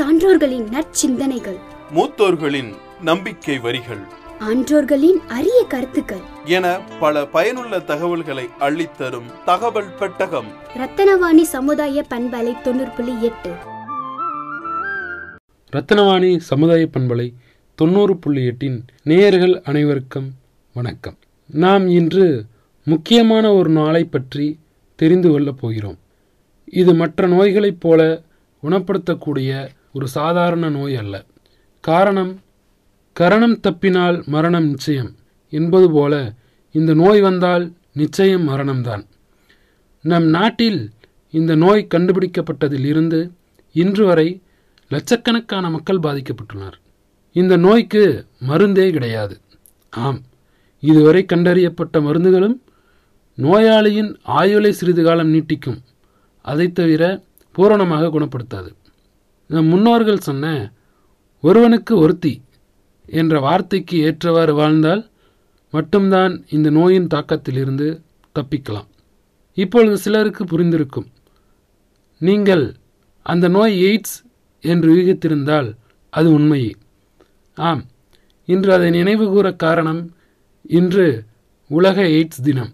சான்றோர்களின் நற்சிந்தனைகள். மூத்தோர்களின் நம்பிக்கை வரிகள். ஆன்றோர்களின் அரிய கருத்துக்கள். என பல பயனுள்ள தகவல்களை அள்ளித்தரும் தகவல் பெட்டகம். ரத்தனவாணி சமுதாய பண்பலை தொண்ணூறு புள்ளி எட்டு. ரத்னவாணி சமுதாய பண்பலை தொண்ணூறு புள்ளி எட்டின் நேயர்கள் அனைவருக்கும் வணக்கம். நாம் இன்று முக்கியமான ஒரு நாளை பற்றி தெரிந்து கொள்ளப் போகிறோம். இது மற்ற நோய்களைப் போல குணப்படுத்தக்கூடிய ஒரு சாதாரண நோய் அல்ல. காரணம் கரணம் தப்பினால் மரணம் நிச்சயம் என்பது போல இந்த நோய் வந்தால் நிச்சயம் மரணம்தான். நம் நாட்டில் இந்த நோய் கண்டுபிடிக்கப்பட்டதில் இருந்து இன்று வரை லட்சக்கணக்கான மக்கள் பாதிக்கப்பட்டுள்ளனர். இந்த நோய்க்கு மருந்தே கிடையாது. ஆம் இதுவரை கண்டறியப்பட்ட மருந்துகளும் நோயாளியின் ஆயுளை சிறிது காலம் நீட்டிக்கும். அதைத் தவிர பூரணமாக குணப்படுத்தாது. நம் முன்னோர்கள் சொன்ன ஒருவனுக்கு ஒருத்தி என்ற வார்த்தைக்கு ஏற்றவாறு வாழ்ந்தால் மட்டும்தான் இந்த நோயின் தாக்கத்திலிருந்து தப்பிக்கலாம். இப்பொழுது சிலருக்கு புரிந்திருக்கும். நீங்கள் அந்த நோய் எய்ட்ஸ் என்று யூகித்திருந்தால் அது உண்மையே. ஆம் இன்று அதை நினைவுகூற காரணம் இன்று உலக எய்ட்ஸ் தினம்.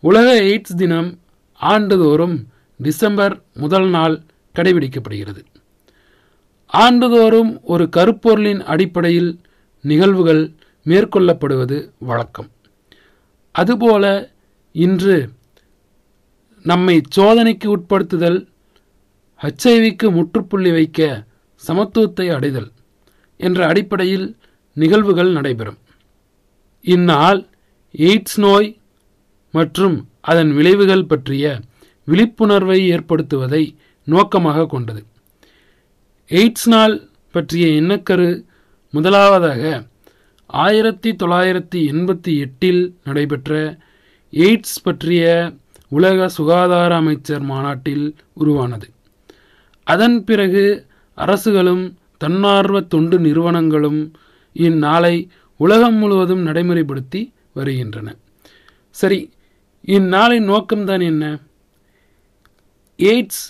உலக எய்ட்ஸ் தினம் ஆண்டுதோறும் டிசம்பர் முதல் நாள் கடைபிடிக்கப்படுகிறது. ஆண்டுதோறும் ஒரு கருப்பொருளின் அடிப்படையில் நிகழ்வுகள் மேற்கொள்ளப்படுவது வழக்கம். அதுபோல இன்று நம்மை சோதனைக்கு உட்படுத்துதல் ஹச்ஐவிக்கு முற்றுப்புள்ளி வைக்க சமத்துவத்தை அடைதல் என்ற அடிப்படையில் நிகழ்வுகள் நடைபெறும். இந்நாள் எய்ட்ஸ் நோய் மற்றும் அதன் விளைவுகள் பற்றிய விழிப்புணர்வை ஏற்படுத்துவதை நோக்கமாக கொண்டது. எய்ட்ஸ் நாள் பற்றிய எண்ணக்கரு முதலாவதாக ஆயிரத்தி தொள்ளாயிரத்தி எண்பத்தி எட்டில் நடைபெற்ற எய்ட்ஸ் பற்றிய உலக சுகாதார அமைச்சர் மாநாட்டில் உருவானது. அதன் பிறகு அரசுகளும் தன்னார்வ தொண்டு நிறுவனங்களும் இந்நாளை உலகம் முழுவதும் நடைமுறைப்படுத்தி வருகின்றன. சரி இந்நாளின் நோக்கம்தான் என்ன? எய்ட்ஸ்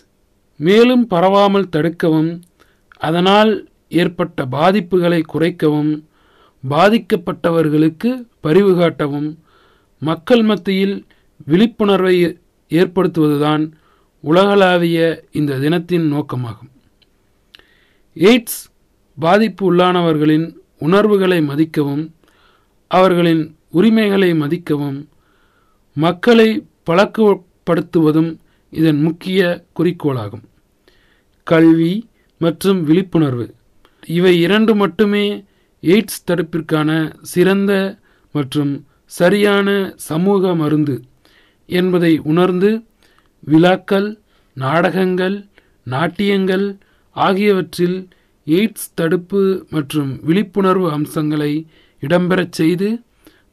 மேலும் பரவாமல் தடுக்கவும் அதனால் ஏற்பட்ட பாதிப்புகளை குறைக்கவும் பாதிக்கப்பட்டவர்களுக்கு பரிவு காட்டவும் மக்கள் மத்தியில் விழிப்புணர்வை ஏற்படுத்துவதுதான் உலகளாவிய இந்த தினத்தின் நோக்கமாகும். எய்ட்ஸ் பாதிப்பு உள்ளானவர்களின் உணர்வுகளை மதிக்கவும் அவர்களின் உரிமைகளை மதிக்கவும் மக்களை பழக்கப்படுத்துவதும் இதன் முக்கிய குறிக்கோளாகும். கல்வி மற்றும் விழிப்புணர்வு. இவை இரண்டு மட்டுமே எய்ட்ஸ் தடுப்பிற்கான சிறந்த மற்றும் சரியான சமூக மருந்து என்பதை உணர்ந்து விழாக்கள் நாடகங்கள் நாட்டியங்கள் ஆகியவற்றில் எய்ட்ஸ் தடுப்பு மற்றும் விழிப்புணர்வு அம்சங்களை இடம்பெறச் செய்து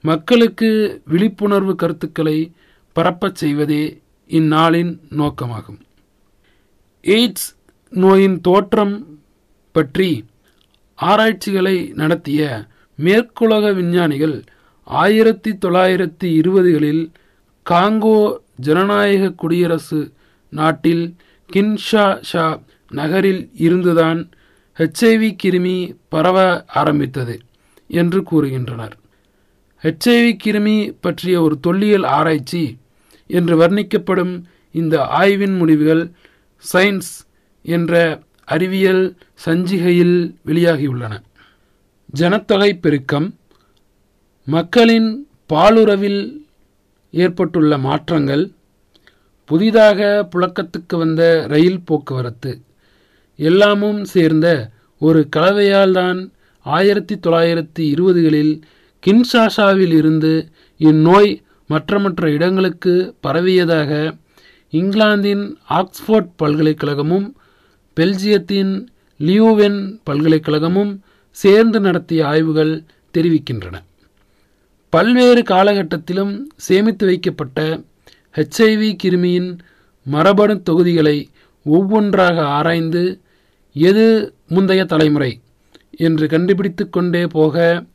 மக்களுக்கு விழிப்புணர்வு கருத்துக்களை பரப்பச் செய்வதே இந்நாளின் நோக்கமாகும். எய்ட்ஸ் நோயின் தோற்றம் பற்றி ஆராய்ச்சிகளை நடத்திய மேற்குலக விஞ்ஞானிகள் ஆயிரத்தி தொள்ளாயிரத்தி இருபதுகளில் காங்கோ ஜனநாயக குடியரசு நாட்டில் கின்ஷா ஷா நகரில் இருந்துதான் ஹெச்ஐவி கிருமி பரவ ஆரம்பித்தது என்று கூறுகின்றனர். ஹெச்ஐவி கிருமி பற்றிய ஒரு தொல்லியல் ஆராய்ச்சி என்று வர்ணிக்கப்படும் இந்த ஆய்வின் முடிவுகள் சயின்ஸ் என்ற அறிவியல் சஞ்சிகையில் வெளியாகியுள்ளன. ஜனத்தொகை பெருக்கம் மக்களின் பாலுறவில் ஏற்பட்டுள்ள மாற்றங்கள் புதிதாக புழக்கத்துக்கு வந்த ரயில் போக்குவரத்து எல்லாமும் சேர்ந்த ஒரு கலவையால்தான் ஆயிரத்தி தொள்ளாயிரத்தி இருபதுகளில் கின்ஷாஷாவில் இருந்து இந்நோய் மற்ற மற்ற இடங்களுக்கு பரவியதாக இங்கிலாந்தின் ஆக்ஸ்போர்ட் பல்கலைக்கழகமும் பெல்ஜியத்தின் லியூவென் பல்கலைக்கழகமும் சேர்ந்து நடத்திய ஆய்வுகள் தெரிவிக்கின்றன. பல்வேறு காலகட்டத்திலும் சேமித்து வைக்கப்பட்ட ஹெச்ஐவி கிருமியின் மரபணு தொகுதிகளை ஒவ்வொன்றாக ஆராய்ந்து எது முந்தைய தலைமுறை என்று கண்டுபிடித்து கொண்டே போக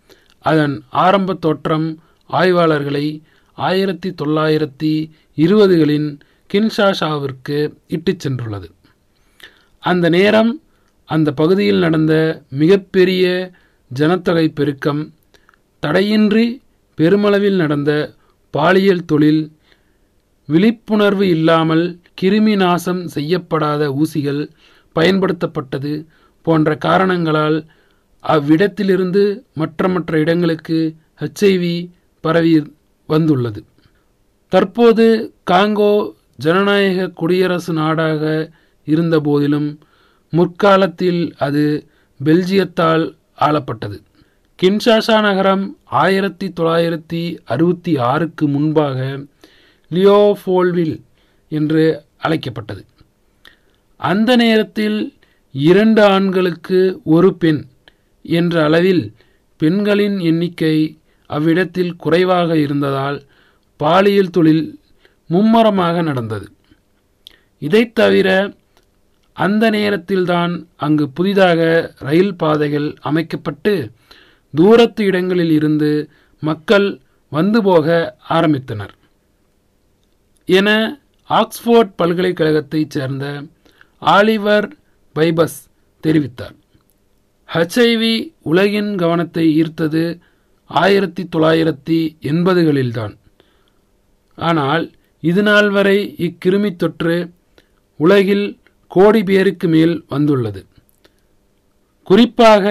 அதன் ஆரம்ப தோற்றம் ஆய்வாளர்களை ஆயிரத்தி தொள்ளாயிரத்தி இருபதுகளின் கின்ஷாஷாவிற்கு இட்டுச் சென்றுள்ளது. அந்த நேரம் அந்த பகுதியில் நடந்த மிகப்பெரிய ஜனத்தொகை பெருக்கம் தடையின்றி பெருமளவில் நடந்த பாலியல் தொழில் விழிப்புணர்வு இல்லாமல் கிருமி நாசம் செய்யப்படாத ஊசிகள் பயன்படுத்தப்பட்டது போன்ற காரணங்களால் அவ்விடத்திலிருந்து மற்ற மற்ற இடங்களுக்கு ஹெச்ஐவி பரவி வந்துள்ளது. தற்போது காங்கோ ஜனநாயக குடியரசு நாடாக இருந்தபோதிலும் முற்காலத்தில் அது பெல்ஜியத்தால் ஆளப்பட்டது. கின்ஷாசா நகரம் ஆயிரத்தி தொள்ளாயிரத்தி அறுபத்தி ஆறுக்கு முன்பாக லியோஃபோல்வில் என்று அழைக்கப்பட்டது. அந்த நேரத்தில் இரண்டு ஆண்களுக்கு ஒரு பெண் என்ற அளவில் பெண்களின் எண்ணிக்கை அவ்விடத்தில் குறைவாக இருந்ததால் பாலியல் தொழில் மும்மரமாக நடந்தது. இதைத் தவிர அந்த நேரத்தில்தான் அங்கு புதிதாக ரயில் பாதைகள் அமைக்கப்பட்டு தூரத்து இடங்களில் இருந்து மக்கள் வந்து போக ஆரம்பித்தனர். என ஆக்ஸ்போர்ட் பல்கலைக்கழகத்தைச் சேர்ந்த ஆலிவர் பைபஸ் தெரிவித்தார். ஹெச்ஐவி உலகின் கவனத்தை ஈர்த்தது ஆயிரத்தி தொள்ளாயிரத்தி எண்பதுகளில்தான் ஆனால் இதுநாள் வரை இக்கிருமி தொற்று உலகில் கோடி பேருக்கு மேல் வந்துள்ளது. குறிப்பாக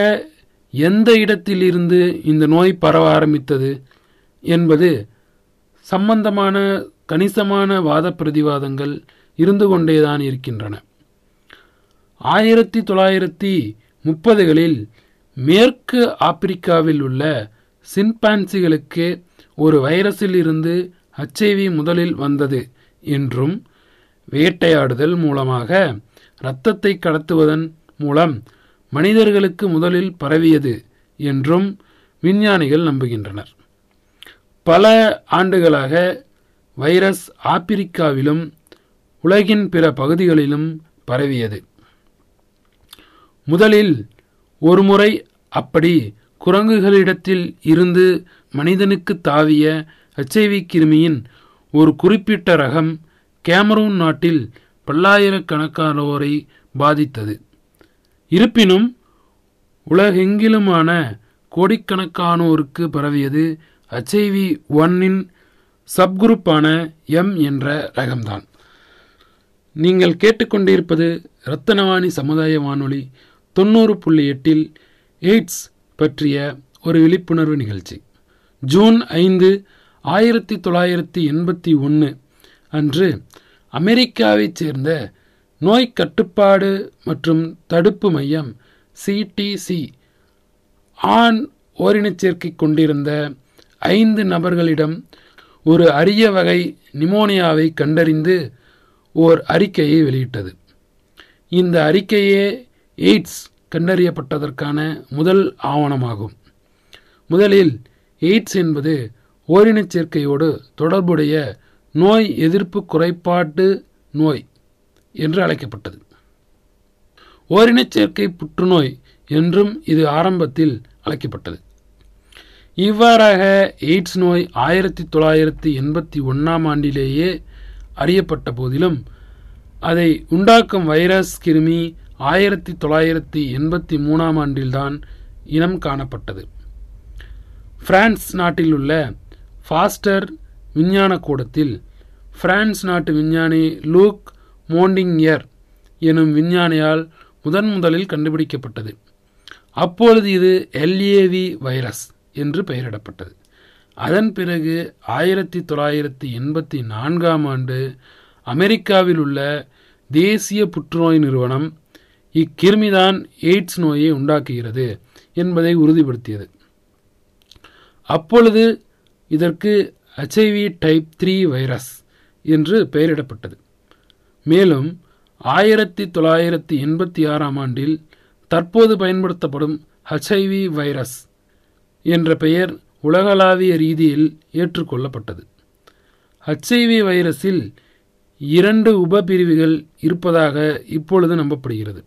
எந்த இடத்திலிருந்து இந்த நோய் பரவ ஆரம்பித்தது என்பது சம்பந்தமான கணிசமான வாத பிரதிவாதங்கள் இருந்து கொண்டேதான் இருக்கின்றன. ஆயிரத்தி தொள்ளாயிரத்தி முப்பதுகளில் மேற்கு ஆப்பிரிக்காவில் உள்ள சின்பான்சிகளுக்கு ஒரு வைரஸில் இருந்து ஹச்ஐவி முதலில் வந்தது என்றும் வேட்டையாடுதல் மூலமாக இரத்தத்தை கடத்துவதன் மூலம் மனிதர்களுக்கு முதலில் பரவியது என்றும் விஞ்ஞானிகள் நம்புகின்றனர். பல ஆண்டுகளாக வைரஸ் ஆப்பிரிக்காவிலும் உலகின் பிற பகுதிகளிலும் பரவியது. முதலில் ஒருமுறை அப்படி குரங்குகளிடத்தில் இருந்து மனிதனுக்கு தாவிய எச்ஐவி கிருமியின் ஒரு குறிப்பிட்ட ரகம் கேமரூன் நாட்டில் பல்லாயிரக்கணக்கானோரை பாதித்தது. இருப்பினும் உலகெங்கிலுமான கோடிக்கணக்கானோருக்கு பரவியது ஹெச்ஐவி ஒன்னின் சப்குரூப்பான எம் என்ற ரகம்தான். நீங்கள் கேட்டுக்கொண்டிருப்பது ரத்தனவாணி சமுதாய வானொலி தொண்ணூறு புள்ளி எட்டில் எய்ட்ஸ் பற்றிய ஒரு விழிப்புணர்வு நிகழ்ச்சி. ஜூன் ஐந்து ஆயிரத்தி தொள்ளாயிரத்தி எண்பத்தி ஒன்று அன்று அமெரிக்காவைச் சேர்ந்த நோய் கட்டுப்பாடு மற்றும் தடுப்பு மையம் சிடிசி ஆண் ஓரினச் சேர்க்கை கொண்டிருந்த ஐந்து நபர்களிடம் ஒரு அரிய வகை நிமோனியாவை கண்டறிந்து ஓர் அறிக்கையை வெளியிட்டது. இந்த அறிக்கையே எய்ட்ஸ் கண்டறியப்பட்டதற்கான முதல் ஆவணமாகும். முதலில் எய்ட்ஸ் என்பது ஓரினச் சேர்க்கையோடு தொடர்புடைய நோய் எதிர்ப்பு குறைபாட்டு நோய் என்று அழைக்கப்பட்டது. ஓரினச் சேர்க்கை புற்றுநோய் என்றும் இது ஆரம்பத்தில் அழைக்கப்பட்டது. இவ்வாறாக எய்ட்ஸ் நோய் ஆயிரத்தி தொள்ளாயிரத்தி எண்பத்தி ஒன்றாம் ஆண்டிலேயே அறியப்பட்ட போதிலும் அதை உண்டாக்கும் வைரஸ் கிருமி ஆயிரத்தி தொள்ளாயிரத்தி எண்பத்தி மூணாம் ஆண்டில்தான் இனம் காணப்பட்டது. பிரான்ஸ் நாட்டில் உள்ள ஃபாஸ்டர் விஞ்ஞான கூடத்தில் பிரான்ஸ் நாட்டு விஞ்ஞானி லூக் மோண்டிங்யர் எனும் விஞ்ஞானியால் முதன் முதலில் கண்டுபிடிக்கப்பட்டது. அப்பொழுது இது எல்ஏவி வைரஸ் என்று பெயரிடப்பட்டது. அதன் பிறகு ஆயிரத்தி தொள்ளாயிரத்தி எண்பத்தி நான்காம் ஆண்டு அமெரிக்காவில் உள்ள தேசிய புற்றுநோய் நிறுவனம் இக்கிருமிதான் எய்ட்ஸ் நோயை உண்டாக்குகிறது என்பதை உறுதிப்படுத்தியது. அப்பொழுது இதற்கு ஹெச்ஐவி டைப் த்ரீ வைரஸ் என்று பெயரிடப்பட்டது. மேலும் ஆயிரத்தி தொள்ளாயிரத்தி எண்பத்தி ஆறாம் ஆண்டில் தற்போது பயன்படுத்தப்படும் ஹெச்ஐவி வைரஸ் என்ற பெயர் உலகளாவிய ரீதியில் ஏற்றுக்கொள்ளப்பட்டது. ஹெச்ஐவி வைரஸில் இரண்டு உபபிரிவுகள் இருப்பதாக இப்பொழுது நம்பப்படுகிறது.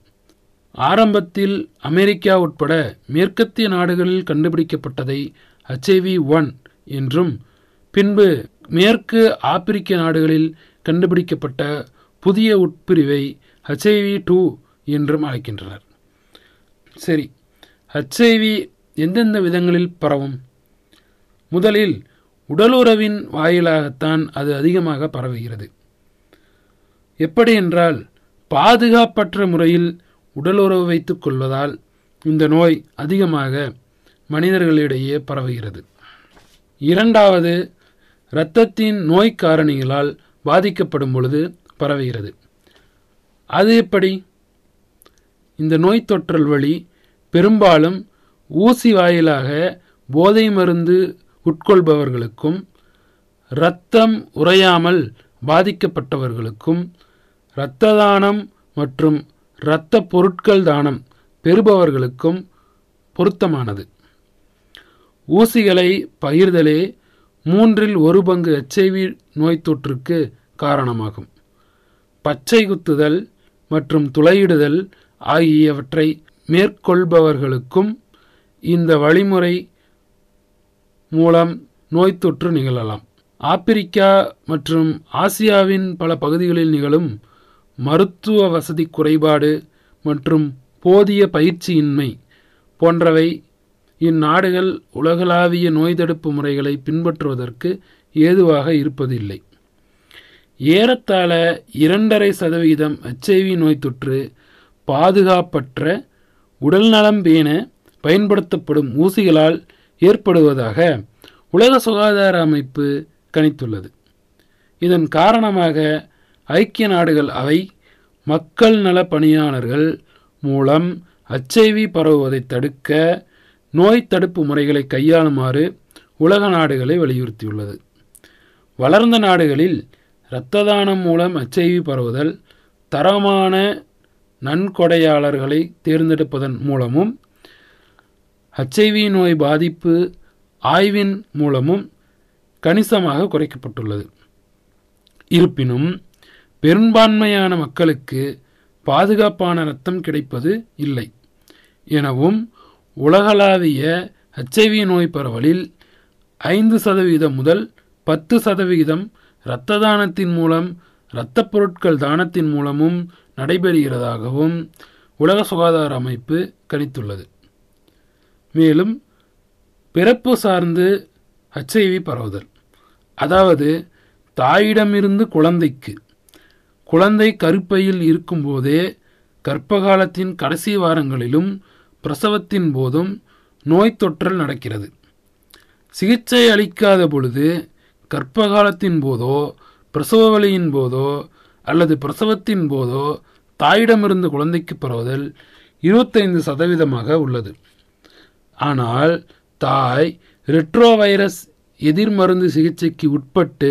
ஆரம்பத்தில் அமெரிக்கா உட்பட மேற்கத்திய நாடுகளில் கண்டுபிடிக்கப்பட்டதை ஹெச்ஐவி ஒன் என்றும் பின்பு மேற்கு ஆப்பிரிக்க நாடுகளில் கண்டுபிடிக்கப்பட்ட புதிய உட்பிரிவை ஹச்ஐவி டூ என்றும் அழைக்கின்றனர். சரி ஹச்ஐவி எந்தெந்த விதங்களில் பரவும்? முதலில் உடலுறவின் வாயிலாகத்தான் அது அதிகமாக பரவுகிறது. எப்படி என்றால் பாதுகாப்பற்ற முறையில் உடலுறவு வைத்துக் கொள்வதால் இந்த நோய் அதிகமாக மனிதர்களிடையே பரவுகிறது. இரண்டாவது இரத்தத்தின் நோய் காரணிகளால் பாதிக்கப்படும் பொழுது பரவுகிறது. அது எப்படி? இந்த நோய் தொற்றல் வழி பெரும்பாலும் ஊசி வாயிலாக போதை மருந்து உட்கொள்பவர்களுக்கும் இரத்தம் உறையாமல் பாதிக்கப்பட்டவர்களுக்கும் இரத்த தானம் மற்றும் இரத்த பொருட்கள் தானம் பெறுபவர்களுக்கும் பொருத்தமானது. ஊசிகளை பகிர்தலே மூன்றில் ஒரு பங்கு எச்ஐவி நோய் தொற்றுக்கு காரணமாகும். பச்சை குத்துதல் மற்றும் துளையிடுதல் ஆகியவற்றை மேற்கொள்பவர்களுக்கும் இந்த வழிமுறை மூலம் நோய் தொற்று நிகழலாம். ஆப்பிரிக்கா மற்றும் ஆசியாவின் பல பகுதிகளில் நிகழும் மருத்துவ வசதி குறைபாடு மற்றும் போதிய பயிற்சியின்மை போன்றவை இந்நாடுகள் உலகளாவிய நோய் தடுப்பு முறைகளை பின்பற்றுவதற்கு ஏதுவாக இருப்பதில்லை. ஏறத்தாழ இரண்டரை சதவீதம் எச்ஐவி நோய் தொற்று பாதுகாப்பற்ற உடல்நலம் பேண பயன்படுத்தப்படும் ஊசிகளால் ஏற்படுவதாக உலக சுகாதார அமைப்பு கணித்துள்ளது. இதன் காரணமாக ஐக்கிய நாடுகள் அவை மக்கள் நல பணியாளர்கள் மூலம் ஹெச்ஐவி பரவுவதை தடுக்க நோய் தடுப்பு முறைகளை கையாளுமாறு உலக நாடுகளை வலியுறுத்தியுள்ளது. வளர்ந்த நாடுகளில் இரத்த தானம் மூலம் எச்ஐவி பரவுதல் தரமான நன்கொடையாளர்களை தேர்ந்தெடுப்பதன் மூலமும் ஹெச்ஐவி நோய் பாதிப்பு ஆய்வின் மூலமும் கணிசமாக குறைக்கப்பட்டுள்ளது. இருப்பினும் பெரும்பான்மையான மக்களுக்கு பாதுகாப்பான இரத்தம் கிடைப்பது இல்லை. எனவும் உலகளாவிய ஹெச்ஐவி நோய் பரவலில் ஐந்து சதவீதம் முதல் பத்து சதவிகிதம் இரத்த தானத்தின் மூலம் இரத்த பொருட்கள் தானத்தின் மூலமும் நடைபெறுகிறதாகவும் உலக சுகாதார அமைப்பு கணித்துள்ளது. மேலும் பிறப்பு சார்ந்து ஹெச்ஐவி பரவுதல். அதாவது தாயிடமிருந்து குழந்தைக்கு குழந்தை கருப்பையில் இருக்கும்போதே கர்ப்பகாலத்தின் கடைசி வாரங்களிலும் பிரசவத்தின் போதும் நோய் தொற்றல் நடக்கிறது. சிகிச்சை அளிக்காத பொழுது கர்ப்பகாலத்தின் போதோ பிரசவ வலியின் போதோ அல்லது பிரசவத்தின் போதோ தாயிடமிருந்து குழந்தைக்கு பரவுதல் இருபத்தைந்து சதவீதமாக உள்ளது. ஆனால் தாய் ரெட்ரோவைரஸ் எதிர்மருந்து சிகிச்சைக்கு உட்பட்டு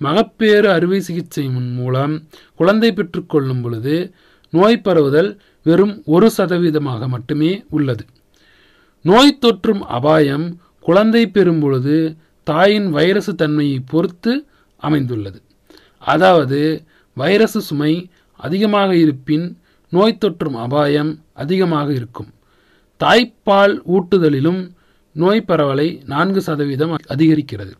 மகப்பேறு அறுவை சிகிச்சை மூலம் குழந்தை பெற்றுக்கொள்ளும் பொழுது நோய் பரவுதல் வெறும் ஒரு சதவீதமாக மட்டுமே உள்ளது. நோய் தொற்றும் அபாயம் குழந்தை பெறும் பொழுது தாயின் வைரசு தன்மையை பொறுத்து அமைந்துள்ளது. அதாவது வைரசு சுமை அதிகமாக இருப்பின் நோய் தொற்றும் அபாயம் அதிகமாக இருக்கும். தாய்ப்பால் ஊட்டுதலிலும் நோய் பரவலை நான்கு சதவீதம் அதிகரிக்கிறது.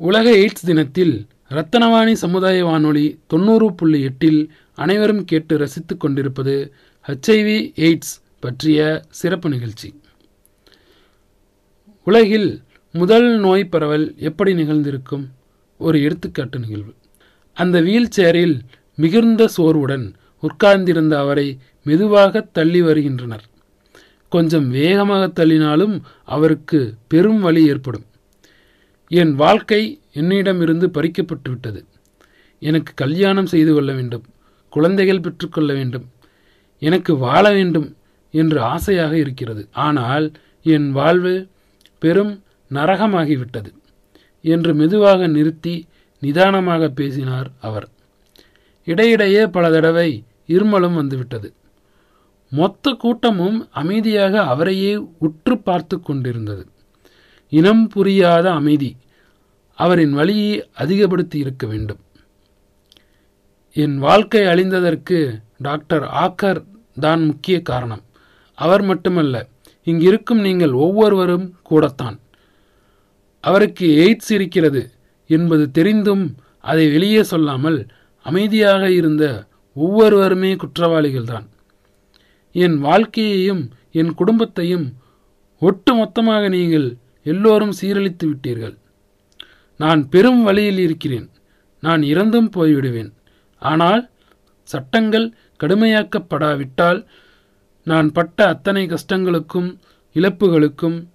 உலக எய்ட்ஸ் தினத்தில் ரத்தனவாணி சமுதாய வானொலி தொண்ணூறு புள்ளி எட்டில் அனைவரும் கேட்டு ரசித்துக் கொண்டிருப்பது ஹெச்ஐவி எய்ட்ஸ் பற்றிய சிறப்பு நிகழ்ச்சி. உலகில் முதல் நோய் பரவல் எப்படி நிகழ்ந்திருக்கும்? ஒரு எடுத்துக்காட்டு நிகழ்வு. அந்த வீல் சேரில் மிகுந்த சோர்வுடன் உட்கார்ந்திருந்த அவரை மெதுவாக தள்ளி வருகின்றனர். கொஞ்சம் வேகமாக தள்ளினாலும் அவருக்கு பெரும் வலி ஏற்படும். என் வாழ்க்கை என்னிடமிருந்து பறிக்கப்பட்டு விட்டது எனக்கு கல்யாணம் செய்து கொள்ள வேண்டும் குழந்தைகள் பெற்றுக்கொள்ள வேண்டும் எனக்கு வாழ வேண்டும் என்று ஆசையாக இருக்கிறது. ஆனால் என் வாழ்வு பெரும் நரகமாகிவிட்டது என்று மெதுவாக நிறுத்தி நிதானமாக பேசினார் அவர். இடையிடையே பல தடவை இருமலும் வந்துவிட்டது. மொத்த கூட்டமும் அமைதியாக அவரையே உற்று பார்த்து கொண்டிருந்தது. இனம் புரியாத அமைதி அவரின் வழியை அதிகப்படுத்தி இருக்க வேண்டும். என் வாழ்க்கை அழிந்ததற்கு டாக்டர் ஆக்கர் தான் முக்கிய காரணம். அவர் மட்டுமல்ல இங்கிருக்கும் நீங்கள் ஒவ்வொருவரும் கூடத்தான். அவருக்கு எய்ட்ஸ் இருக்கிறது என்பது தெரிந்தும் அதை வெளியே சொல்லாமல் அமைதியாக இருந்த ஒவ்வொருவருமே குற்றவாளிகள்தான். என் வாழ்க்கையையும் என் குடும்பத்தையும் ஒட்டு மொத்தமாக நீங்கள் எல்லோரும் சீரழித்து விட்டீர்கள். நான் பெரும் வழியில் இருக்கிறேன். நான் இறந்தும் போய்விடுவேன். ஆனால் சட்டங்கள் கடுமையாக்கப்படாவிட்டால் நான் பட்ட அத்தனை கஷ்டங்களுக்கும் இழப்புகளுக்கும்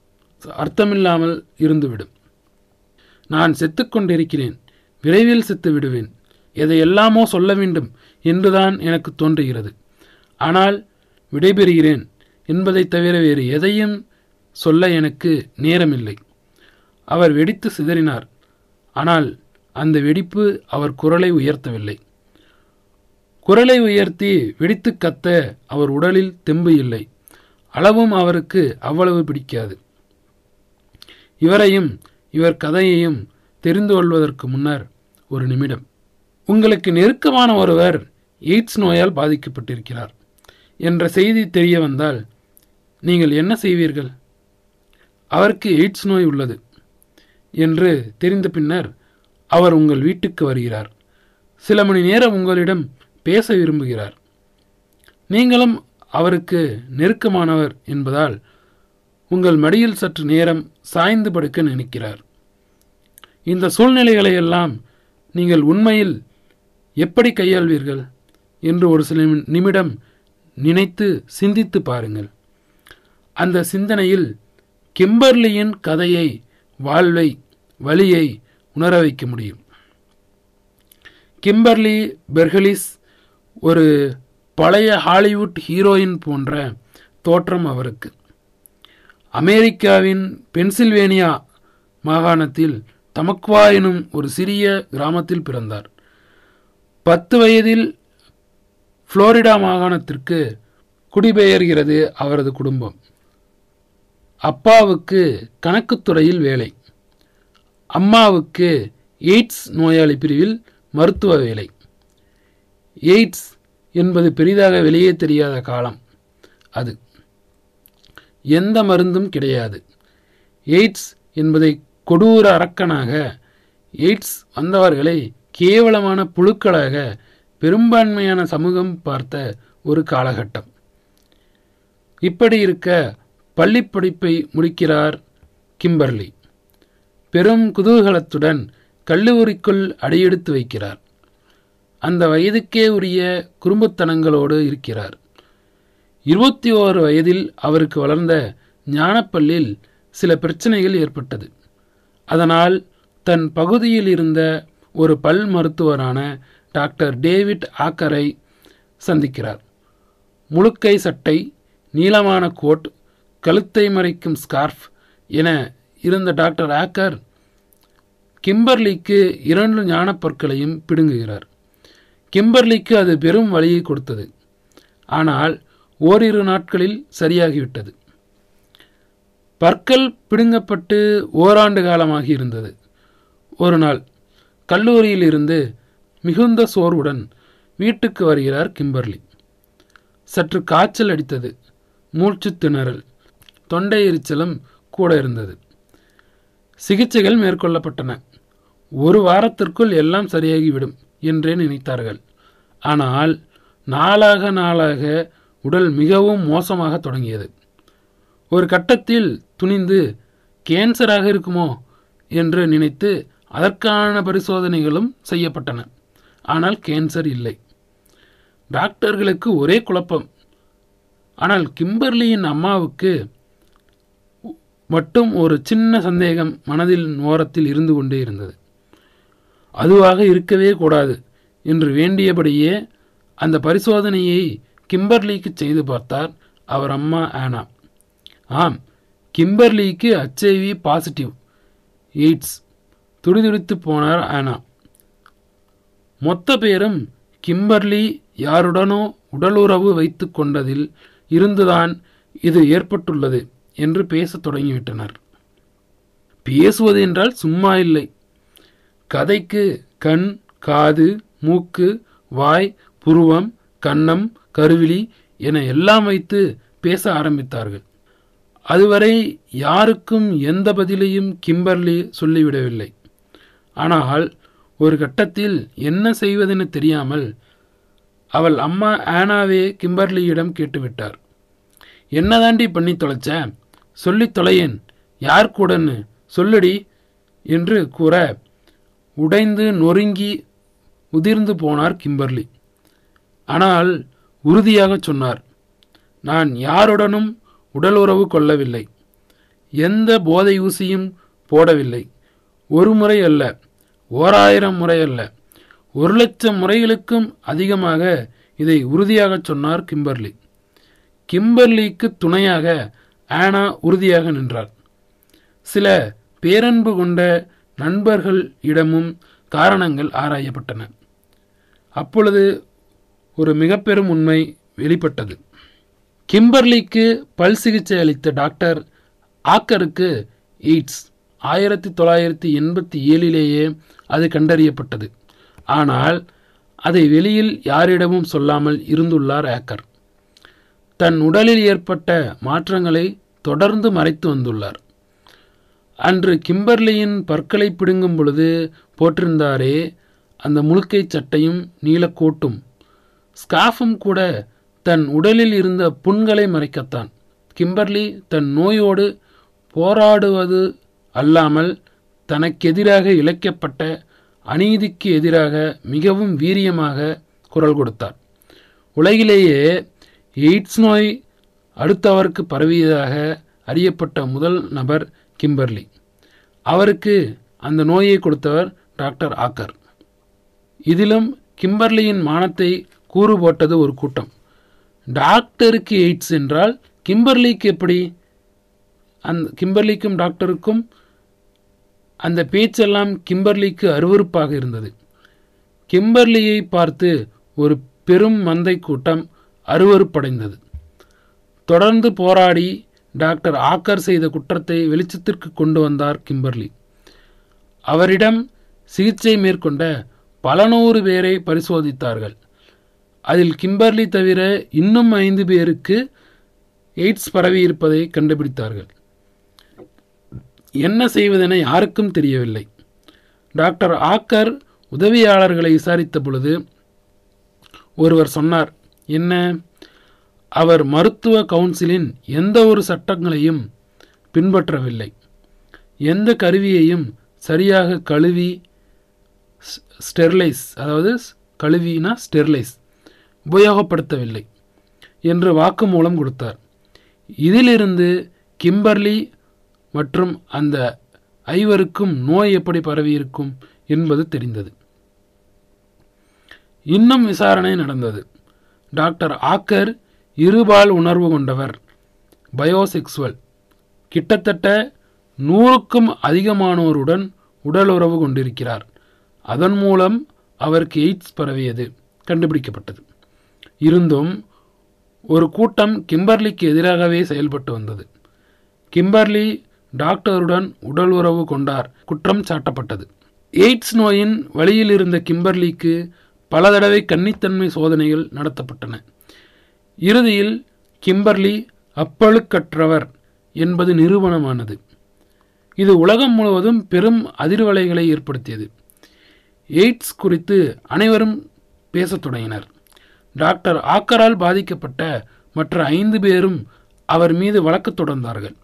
அர்த்தமில்லாமல் இருந்துவிடும். நான் செத்துக்கொண்டிருக்கிறேன் விரைவில் செத்து விடுவேன். எதையெல்லாமோ சொல்ல வேண்டும் என்றுதான் எனக்கு தோன்றுகிறது. ஆனால் விடைபெறுகிறேன் என்பதைத் தவிர வேறு எதையும் சொல்ல எனக்கு நேரமில்லை. அவர் வெடித்து சிதறினார். ஆனால் அந்த வெடிப்பு அவர் குரலை உயர்த்தவில்லை. குரலை உயர்த்தி வெடித்து கத்த அவர் உடலில் தெம்பு இல்லை. அளவும் அவருக்கு அவ்வளவு பிடிக்காது. இவரையும் இவர் கதையையும் தெரிந்து கொள்வதற்கு முன்னர் ஒரு நிமிடம். உங்களுக்கு நெருக்கமான ஒருவர் எய்ட்ஸ் நோயால் பாதிக்கப்பட்டிருக்கிறார் என்ற செய்தி தெரிய வந்தால் நீங்கள் என்ன செய்வீர்கள்? அவருக்கு எய்ட்ஸ் நோய் உள்ளது என்று தெரிந்த பின்னர் அவர் உங்கள் வீட்டுக்கு வருகிறார். சில மணி நேரம் உங்களிடம் பேச விரும்புகிறார். நீங்களும் அவருக்கு நெருக்கமானவர் என்பதால் உங்கள் மடியில் சற்று நேரம் சாய்ந்து படுக்க நினைக்கிறார். இந்த சூழ்நிலைகளை எல்லாம் நீங்கள் உண்மையில் எப்படி கையாள்வீர்கள் என்று ஒரு சில நிமிடம் நினைத்து சிந்தித்து பாருங்கள். அந்த சிந்தனையில் கிம்பர்லியின் கதையை வாழ்வை வழியை உணர வைக்க முடியும். கிம்பர்லி பெர்கலிஸ் ஒரு பழைய ஹாலிவுட் ஹீரோயின் போன்ற தோற்றம் அவருக்கு. அமெரிக்காவின் பென்சில்வேனியா மாகாணத்தில் தமக்வா எனும் ஒரு சிறிய கிராமத்தில் பிறந்தார். பத்து வயதில் புளோரிடா மாகாணத்திற்கு குடிபெயர்கிறது அவரது குடும்பம். அப்பாவுக்கு கணக்குத்துறையில் வேலை. அம்மாவுக்கு எய்ட்ஸ் நோயாளி பிரிவில் மருத்துவ வேலை. எய்ட்ஸ் என்பது பெரிதாக வெளியே தெரியாத காலம். அது எந்த மருந்தும் கிடையாது. எய்ட்ஸ் என்பதை கொடூர அரக்கனாக எய்ட்ஸ் வந்தவர்களை கேவலமான புழுக்களாக பெரும்பான்மையான சமூகம் பார்த்த ஒரு காலகட்டம். இப்படி இருக்க பள்ளிப்படிப்பை முடிக்கிறார் கிம்பர்லி. பெரும் குதூகலத்துடன் கல்லூரிக்குள் அடியெடுத்து வைக்கிறார். அந்த வயதுக்கே உரிய குறும்புத்தனங்களோடு இருக்கிறார். இருபத்தி ஓரு வயதில் அவருக்கு வளர்ந்த ஞானப்பள்ளியில் சில பிரச்சனைகள் ஏற்பட்டது. அதனால் தன் பகுதியில் இருந்த ஒரு பல் மருத்துவரான டாக்டர் டேவிட் ஆக்கரை சந்திக்கிறார். முழுக்கை சட்டை நீளமான கோட் கழுத்தை மறைக்கும் ஸ்கார்ஃப் என இருந்த டாக்டர் ஆக்கர் கிம்பர்லிக்கு இரண்டு ஞானப்பற்களையும் பிடுங்குகிறார். கிம்பர்லிக்கு அது பெரும் வழியை கொடுத்தது. ஆனால் ஓரிரு நாட்களில் சரியாகிவிட்டது. பற்கள் பிடுங்கப்பட்டு ஓராண்டு காலமாகி இருந்தது. ஒரு நாள் கல்லூரியில் இருந்து மிகுந்த சோர்வுடன் வீட்டுக்கு வருகிறார் கிம்பர்லி. சற்று காய்ச்சல் அடித்தது. மூச்சு திணறல். தொண்டை எரிச்சலும் கூட இருந்தது. சிகிச்சைகள் மேற்கொள்ளப்பட்டன. ஒரு வாரத்திற்குள் எல்லாம் சரியாகிவிடும் என்றே நினைத்தார்கள். ஆனால் நாளாக நாளாக உடல் மிகவும் மோசமாக தொடங்கியது. ஒரு கட்டத்தில் துணிந்து கேன்சராக இருக்குமோ? என்று நினைத்து அதற்கான பரிசோதனைகளும் செய்யப்பட்டன. ஆனால் கேன்சர் இல்லை. டாக்டர்களுக்கு ஒரே குழப்பம். ஆனால் கிம்பர்லியின் அம்மாவுக்கு மட்டும் ஒரு சின்ன சந்தேகம் மனதில் ஓரத்தில் இருந்து கொண்டே இருந்தது. அதுவாக இருக்கவே கூடாது என்று வேண்டியபடியே அந்த பரிசோதனையை கிம்பர்லிக்கு செய்து பார்த்தார் அவர் அம்மா ஆனா. ஆம் கிம்பர்லிக்கு ஹெச்ஐவி பாசிட்டிவ் எய்ட்ஸ். துடிதுடித்து போனார் ஆனா. மொத்த பேரும் கிம்பர்லி யாருடனோ உடலுறவு வைத்து கொண்டதில் இருந்துதான் இது ஏற்பட்டுள்ளது. என்று பேசத் தொடங்கிவிட்டனர். பேசுவது என்றால் சும்மா இல்லை. கதைக்கு கண் காது மூக்கு வாய் புருவம் கன்னம் கருவிழி என எல்லாம் வைத்து பேச ஆரம்பித்தார்கள். அதுவரை யாருக்கும் எந்த பதிலையும் கிம்பர்லி சொல்லிவிடவில்லை. ஆனால் ஒரு கட்டத்தில் என்ன செய்வதென தெரியாமல் அவள் அம்மா ஆனாவே கிம்பர்லியிடம் கேட்டுவிட்டார். என்னதாண்டி பண்ணி தொலைச்ச? சொல்லித் தொலையேன். யார் கூடன்னு சொல்லுடி என்று கூற உடைந்து நொறுங்கி உதிர்ந்து போனார் கிம்பர்லி. ஆனால் உறுதியாக சொன்னார் நான் யாருடனும் உடல் உறவு கொள்ளவில்லை. எந்த போதை ஊசியும் போடவில்லை. ஒரு முறை அல்ல ஓராயிரம் முறை அல்ல. ஒரு லட்சம் முறைகளுக்கும் அதிகமாக இதை உறுதியாக சொன்னார் கிம்பர்லி. கிம்பர்லிக்கு துணையாக ஆனா உறுதியாக நின்றார். சில பேரன்பு கொண்ட நண்பர்கள் இடமும் காரணங்கள் ஆராயப்பட்டன. அப்பொழுது ஒரு மிக பெரும் உண்மை வெளிப்பட்டது. கிம்பர்லிக்கு பல் சிகிச்சை அளித்த டாக்டர் ஆக்கருக்கு எய்ட்ஸ் ஆயிரத்தி தொள்ளாயிரத்தி எண்பத்தி ஏழிலேயே அது கண்டறியப்பட்டது. ஆனால் அதை வெளியில் யாரிடமும் சொல்லாமல் இருந்துள்ளார் ஆக்கர். தன் உடலில் ஏற்பட்ட மாற்றங்களை தொடர்ந்து மறைத்து வந்துள்ளார். அன்று கிம்பர்லியின் பற்களை பிடுங்கும் பொழுது போட்டிருந்தாரே அந்த முழுக்கை சட்டையும் நீலக்கோட்டும் ஸ்காஃபும் கூட தன் உடலில் இருந்த புண்களை மறைக்கத்தான். கிம்பர்லி தன் நோயோடு போராடுவது அல்லாமல் தனக்கெதிராக இழைக்கப்பட்ட அநீதிக்கு எதிராக மிகவும் வீரியமாக குரல் கொடுத்தார். உலகிலேயே எய்ட்ஸ் நோய் அடுத்தவருக்கு பரவியதாக அறியப்பட்ட முதல் நபர் கிம்பர்லி. அவருக்கு அந்த நோயை கொடுத்தவர் டாக்டர் ஆக்கர். இதிலும் கிம்பர்லியின் மானத்தை கூறு போட்டது ஒரு கூட்டம். டாக்டருக்கு எய்ட்ஸ் என்றால் கிம்பர்லிக்கு எப்படி? அந்த கிம்பர்லிக்கும் டாக்டருக்கும் அந்த பேச்செல்லாம் கிம்பர்லிக்கு அருவருப்பாக இருந்தது. கிம்பர்லியை பார்த்து ஒரு பெரும் மந்தை கூட்டம் அருவருப்படைந்தது. தொடர்ந்து போராடி டாக்டர் ஆக்கர் செய்த குற்றத்தை வெளிச்சத்திற்கு கொண்டு வந்தார் கிம்பர்லி. அவரிடம் சிகிச்சை மேற்கொண்ட பல நூறு பேரை பரிசோதித்தார்கள். அதில் கிம்பர்லி தவிர இன்னும் ஐந்து பேருக்கு எய்ட்ஸ் பரவி இருப்பதை கண்டுபிடித்தார்கள். என்ன செய்வதென யாருக்கும் தெரியவில்லை. டாக்டர் ஆக்கர் உதவியாளர்களை விசாரித்த பொழுது ஒருவர் சொன்னார் என்ன? அவர் மருத்துவ கவுன்சிலின் எந்த ஒரு சட்டங்களையும் பின்பற்றவில்லை. எந்த கருவியையும் சரியாக கழுவி ஸ்டெர்லைஸ் அதாவது கழுவினா ஸ்டெர்லைஸ் உபயோகப்படுத்தவில்லை என்று வாக்குமூலம் கொடுத்தார். இதிலிருந்து கிம்பர்லி மற்றும் அந்த ஐவருக்கும் நோய் எப்படி பரவியிருக்கும் என்பது தெரிந்தது. இன்னும் விசாரணை நடந்தது. டாக்டர் ஆக்கர் இருபால் உணர்வு கொண்டவர். பயோசெக்சுவல் கிட்டத்தட்ட நூறுக்கும் அதிகமானோருடன் உடலுறவு கொண்டிருக்கிறார். அதன் மூலம் அவருக்கு எய்ட்ஸ் பரவியது கண்டுபிடிக்கப்பட்டது. இருந்தும் ஒரு கூட்டம் கிம்பர்லிக்கு எதிராகவே செயல்பட்டு வந்தது. கிம்பர்லி டாக்டருடன் உடல் உறவு கொண்டார் குற்றம் சாட்டப்பட்டது. எய்ட்ஸ் நோயின் வழியில் இருந்த கிம்பர்லிக்கு பல தடவை கன்னித்தன்மை சோதனைகள் நடத்தப்பட்டன. இறுதியில் கிம்பர்லி அப்பழுக்கற்றவர் என்பது நிரூபணமானது. இது உலகம் முழுவதும் பெரும் அதிர்வலைகளை ஏற்படுத்தியது. எய்ட்ஸ் குறித்து அனைவரும் பேசத் தொடங்கினர். டாக்டர் ஆக்கரால் பாதிக்கப்பட்ட மற்ற ஐந்து பேரும் அவர் மீது வழக்கு தொடர்ந்தார்கள்.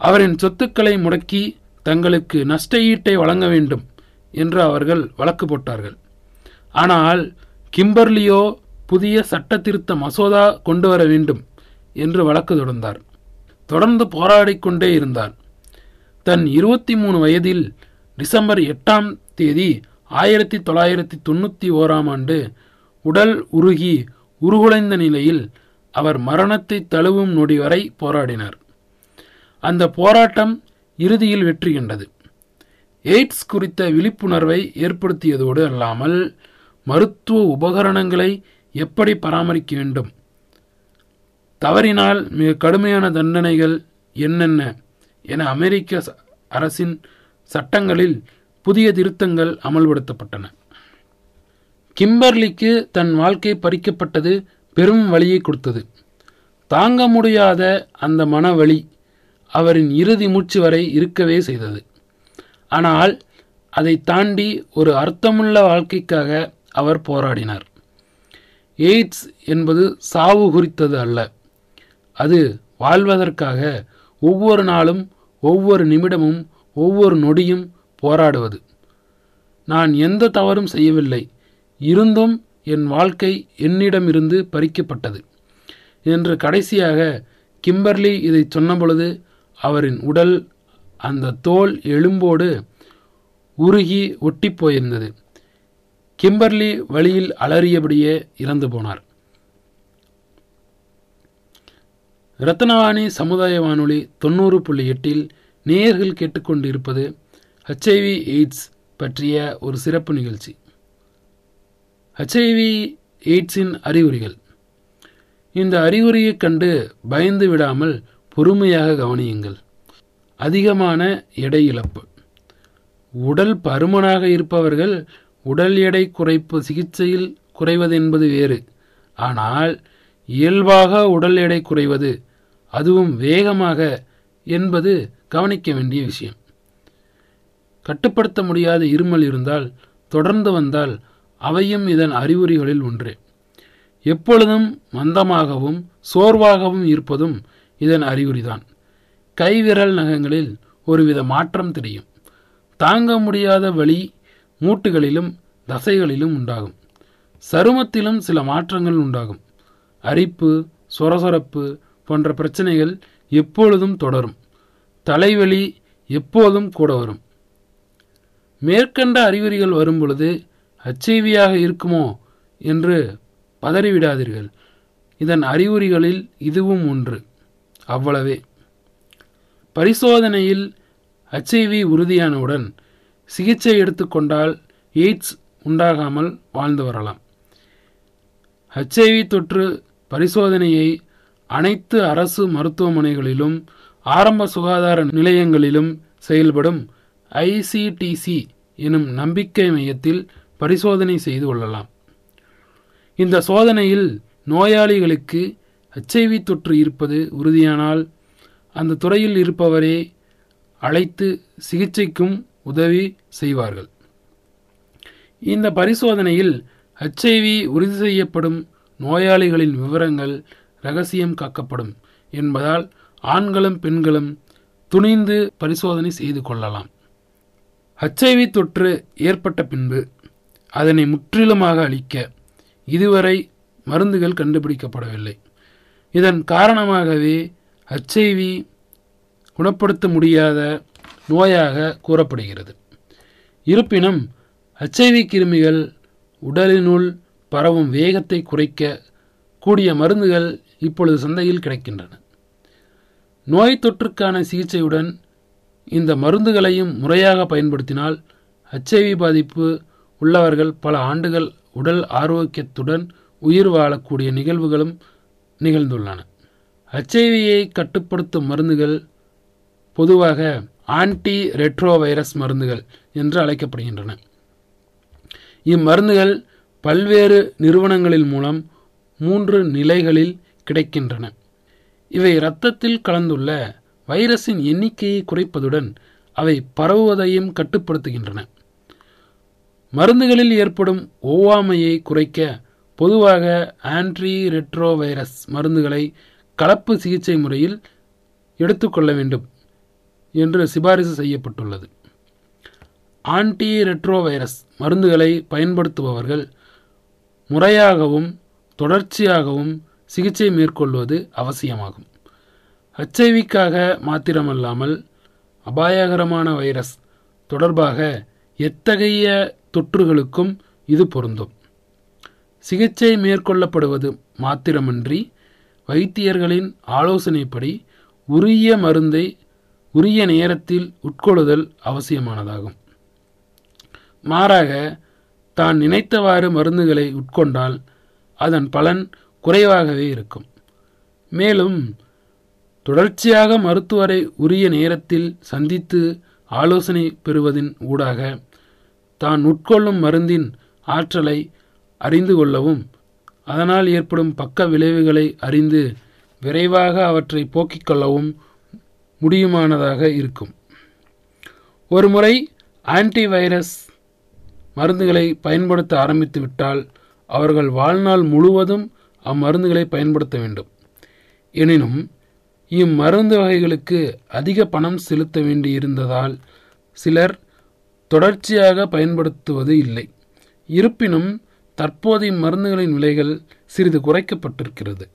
அவரின் சொத்துக்களை முடக்கி தங்களுக்கு நஷ்ட ஈட்டை வழங்க வேண்டும் என்று அவர்கள் வழக்கு போட்டார்கள். ஆனால் கிம்பர்லியோ புதிய சட்ட திருத்த மசோதா கொண்டு வர வேண்டும் என்று வழக்கு தொடர்ந்தார். தொடர்ந்து போராடிக்கொண்டே இருந்தார். தன் இருபத்தி மூணு வயதில் டிசம்பர் எட்டாம் தேதி ஆயிரத்தி தொள்ளாயிரத்தி தொண்ணூற்றி ஓராம் ஆண்டு உடல் உருகி உருகுலைந்த நிலையில் அவர் மரணத்தை தழுவும் நொடி வரை போராடினார். அந்த போராட்டம் இறுதியில் வெற்றி கண்டது. எய்ட்ஸ் குறித்த விழிப்புணர்வை ஏற்படுத்தியதோடு அல்லாமல் மருத்துவ உபகரணங்களை எப்படி பராமரிக்க வேண்டும்? தவறினால் மிக கடுமையான தண்டனைகள் என்னென்ன? என அமெரிக்க அரசின் சட்டங்களில் புதிய திருத்தங்கள் அமல்படுத்தப்பட்டன. கிம்பர்லிக்கு தன் வாழ்க்கை பறிக்கப்பட்டது பெரும் வழியை கொடுத்தது. தாங்க முடியாத அந்த மனவலி அவரின் இறுதி மூச்சு வரை இருக்கவே செய்தது. ஆனால் அதை தாண்டி ஒரு அர்த்தமுள்ள வாழ்க்கைக்காக அவர் போராடினார். எய்ட்ஸ் என்பது சாவு குறித்தது அல்ல. அது வாழ்வதற்காக ஒவ்வொரு நாளும் ஒவ்வொரு நிமிடமும் ஒவ்வொரு நொடியும் போராடுவது. நான் எந்த தவறும் செய்யவில்லை. இருந்தும் என் வாழ்க்கை என்னிடமிருந்து பறிக்கப்பட்டது. என்று கடைசியாக கிம்பர்லி இதை சொன்னபொழுது அவரின் உடல் அந்த தோல் எலும்போடு உருகி ஒட்டிப் போயிருந்தது. கிம்பர்லி வழியில் அலறியபடியே இறந்து போனார். ரத்னவாணி சமுதாய வானொலி தொண்ணூறு புள்ளி எட்டில் நேயர்கள் கேட்டுக்கொண்டிருப்பது ஹெச்ஐவி எய்ட்ஸ் பற்றிய ஒரு சிறப்பு நிகழ்ச்சி. ஹெச்ஐவி எய்ட்ஸின் அறிகுறிகள். இந்த அறிகுறியைக் கண்டு பயந்து விடாமல் பொறுமையாக கவனியுங்கள். அதிகமான எடை இழப்பு. உடல் பருமனாக இருப்பவர்கள் உடல் எடை குறைப்பு சிகிச்சையில் குறைவது என்பது வேறு. ஆனால் இயல்பாக உடல் எடை குறைவது அதுவும் வேகமாக என்பது கவனிக்க வேண்டிய விஷயம். கட்டுப்படுத்த முடியாத இருமல் இருந்தால் தொடர்ந்து வந்தால் அவையும் இதன் அறிகுறிகளில் ஒன்று. எப்பொழுதும் மந்தமாகவும் சோர்வாகவும் இருப்பதும் இதன் அறிகுறிதான். கைவிரல் நகங்களில் ஒருவித மாற்றம் தெரியும். தாங்க முடியாத வலி மூட்டுகளிலும் தசைகளிலும் உண்டாகும். சருமத்திலும் சில மாற்றங்கள் உண்டாகும். அரிப்பு சொரசொரப்பு போன்ற பிரச்சனைகள் எப்பொழுதும் தொடரும். தலைவலி எப்போதும் கூட வரும். மேற்கண்ட அறிகுறிகள் வரும் பொழுது ஹச்ஐவியாக இருக்குமோ? என்று பதறிவிடாதீர்கள். இதன் அறிகுறிகளில் இதுவும் ஒன்று. அவ்வளவே. பரிசோதனையில் ஹச்ஐவி உறுதியானவுடன் சிகிச்சை எடுத்துக்கொண்டால் எய்ட்ஸ் உண்டாகாமல் வாழ்ந்து வரலாம். ஹச்ஐவி தொற்று பரிசோதனையை அனைத்து அரசு மருத்துவமனைகளிலும் ஆரம்ப சுகாதார நிலையங்களிலும் செயல்படும் ஐசிடிசி எனும் நம்பிக்கை மையத்தில் பரிசோதனை செய்து கொள்ளலாம். இந்த சோதனையில் நோயாளிகளுக்கு ஹச்ஐவி தொற்று இருப்பது உறுதியானால் அந்த துறையில் இருப்பவரே அழைத்து சிகிச்சைக்கும் உதவி செய்வார்கள். இந்த பரிசோதனையில் ஹச்ஐவி உறுதி செய்யப்படும் நோயாளிகளின் விவரங்கள் ரகசியம் காக்கப்படும் என்பதால் ஆண்களும் பெண்களும் துணிந்து பரிசோதனை செய்து கொள்ளலாம். ஹச்ஐவி தொற்று ஏற்பட்ட பின்பு அதனை முற்றிலுமாக அழிக்க இதுவரை மருந்துகள் கண்டுபிடிக்கப்படவில்லை. இதன் காரணமாகவே ஹச்ஐவி குணப்படுத்த முடியாத நோயாக கூறப்படுகிறது. இருப்பினும் ஹச்ஐவி கிருமிகள் உடலினுள் பரவும் வேகத்தை குறைக்க கூடிய மருந்துகள் இப்பொழுது சந்தையில் கிடைக்கின்றன. நோய் தொற்றுக்கான சிகிச்சையுடன் இந்த மருந்துகளையும் முறையாக பயன்படுத்தினால் ஹச்ஐவி பாதிப்பு உள்ளவர்கள் பல ஆண்டுகள் உடல் ஆரோக்கியத்துடன் உயிர் வாழக்கூடிய நிகழ்வுகளும் நிகழ்ந்துள்ளன. ஹச்ஐவியை கட்டுப்படுத்தும் மருந்துகள் பொதுவாக ஆன்டி ரெட்ரோவைரஸ் மருந்துகள் என்று அழைக்கப்படுகின்றன. இம்மருந்துகள் பல்வேறு நிறுவனங்களின் மூலம் மூன்று நிலைகளில் கிடைக்கின்றன. இவை இரத்தத்தில் கலந்துள்ள வைரஸின் எண்ணிக்கையை குறைப்பதுடன் அவை பரவுவதையும் கட்டுப்படுத்துகின்றன. மருந்துகளில் ஏற்படும் ஒவ்வாமையை குறைக்க பொதுவாக ஆன்டி ரெட்ரோவைரஸ் மருந்துகளை கலப்பு சிகிச்சை முறையில் எடுத்துக்கொள்ள வேண்டும். என்று சிபாரிசு செய்யப்பட்டுள்ளது. ஆன்டி ரெட்ரோவைரஸ் மருந்துகளை பயன்படுத்துபவர்கள் முறையாகவும் தொடர்ச்சியாகவும் சிகிச்சை மேற்கொள்வது அவசியமாகும். ஹச்ஐவிக்காக மாத்திரமல்லாமல் அபாயகரமான வைரஸ் தொடர்பாக எத்தகைய தொற்றுகளுக்கும் இது பொருந்தும். சிகிச்சை மேற்கொள்ளப்படுவது மாத்திரமன்றி வைத்தியர்களின் ஆலோசனைப்படி உரிய மருந்தை உரிய நேரத்தில் உட்கொள்ளுதல் அவசியமானதாகும். மாறாக தான் நினைத்தவாறு மருந்துகளை உட்கொண்டால் அதன் பலன் குறைவாகவே இருக்கும். மேலும் தொடர்ச்சியாக மருத்துவரை உரிய நேரத்தில் சந்தித்து ஆலோசனை பெறுவதின் ஊடாக தான் உட்கொள்ளும் மருந்தின் ஆற்றலை அறிந்து கொள்ளவும் அதனால் ஏற்படும் பக்க விளைவுகளை அறிந்து விரைவாக அவற்றை போக்கிக் கொள்ளவும் முடியுமானதாக இருக்கும். ஒருமுறை ஆன்டிவைரஸ் மருந்துகளை பயன்படுத்த ஆரம்பித்து விட்டால் அவர்கள் வாழ்நாள் முழுவதும் அம்மருந்துகளை பயன்படுத்த வேண்டும். எனினும் இம்மருந்து வகைகளுக்கு அதிக பணம் செலுத்த வேண்டியிருந்ததால் சிலர் தொடர்ச்சியாக பயன்படுத்துவது இல்லை. இருப்பினும் தற்போது இம்மருந்துகளின் விலைகள் சிறிது குறைக்கப்பட்டிருக்கிறது.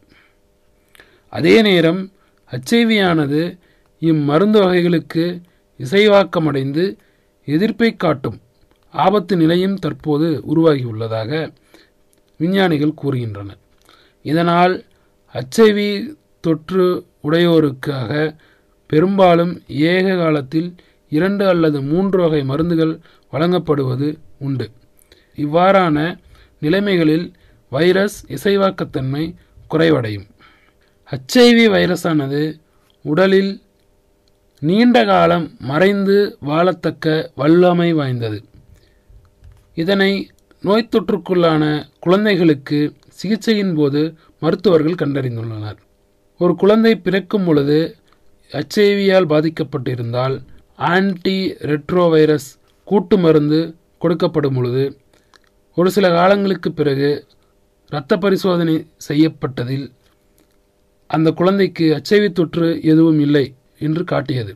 அதே நேரம் ஹச்ஐவியானது இம்மருந்து வகைகளுக்கு இசைவாக்கமடைந்து எதிர்ப்பை காட்டும் ஆபத்து நிலையும் தற்போது உருவாகியுள்ளதாக விஞ்ஞானிகள் கூறுகின்றனர். இதனால் ஹச்ஐவி தொற்று உடையோருக்காக பெரும்பாலும் ஏக காலத்தில் இரண்டு அல்லது மூன்று வகை மருந்துகள் வழங்கப்படுவது உண்டு. இவ்வாறான நிலைமைகளில் வைரஸ் இசைவாக்கத்தன்மை குறைவடையும். ஹச்ஐவி வைரஸானது உடலில் நீண்ட காலம் மறைந்து வாழத்தக்க வல்லமை வாய்ந்தது. இதனை நோய் தொற்றுக்குள்ளான குழந்தைகளுக்கு சிகிச்சையின் போது மருத்துவர்கள் கண்டறிந்துள்ளனர். ஒரு குழந்தை பிறக்கும் பொழுது ஹச்ஐவியால் பாதிக்கப்பட்டிருந்தால் ஆன்டி ரெட்ரோவைரஸ் கூட்டு மருந்து கொடுக்கப்படும் பொழுது ஒரு சில காலங்களுக்கு பிறகு இரத்த பரிசோதனை செய்யப்பட்டதில் அந்த குழந்தைக்கு அச்சைவி தொற்று எதுவும் இல்லை. என்று காட்டியது.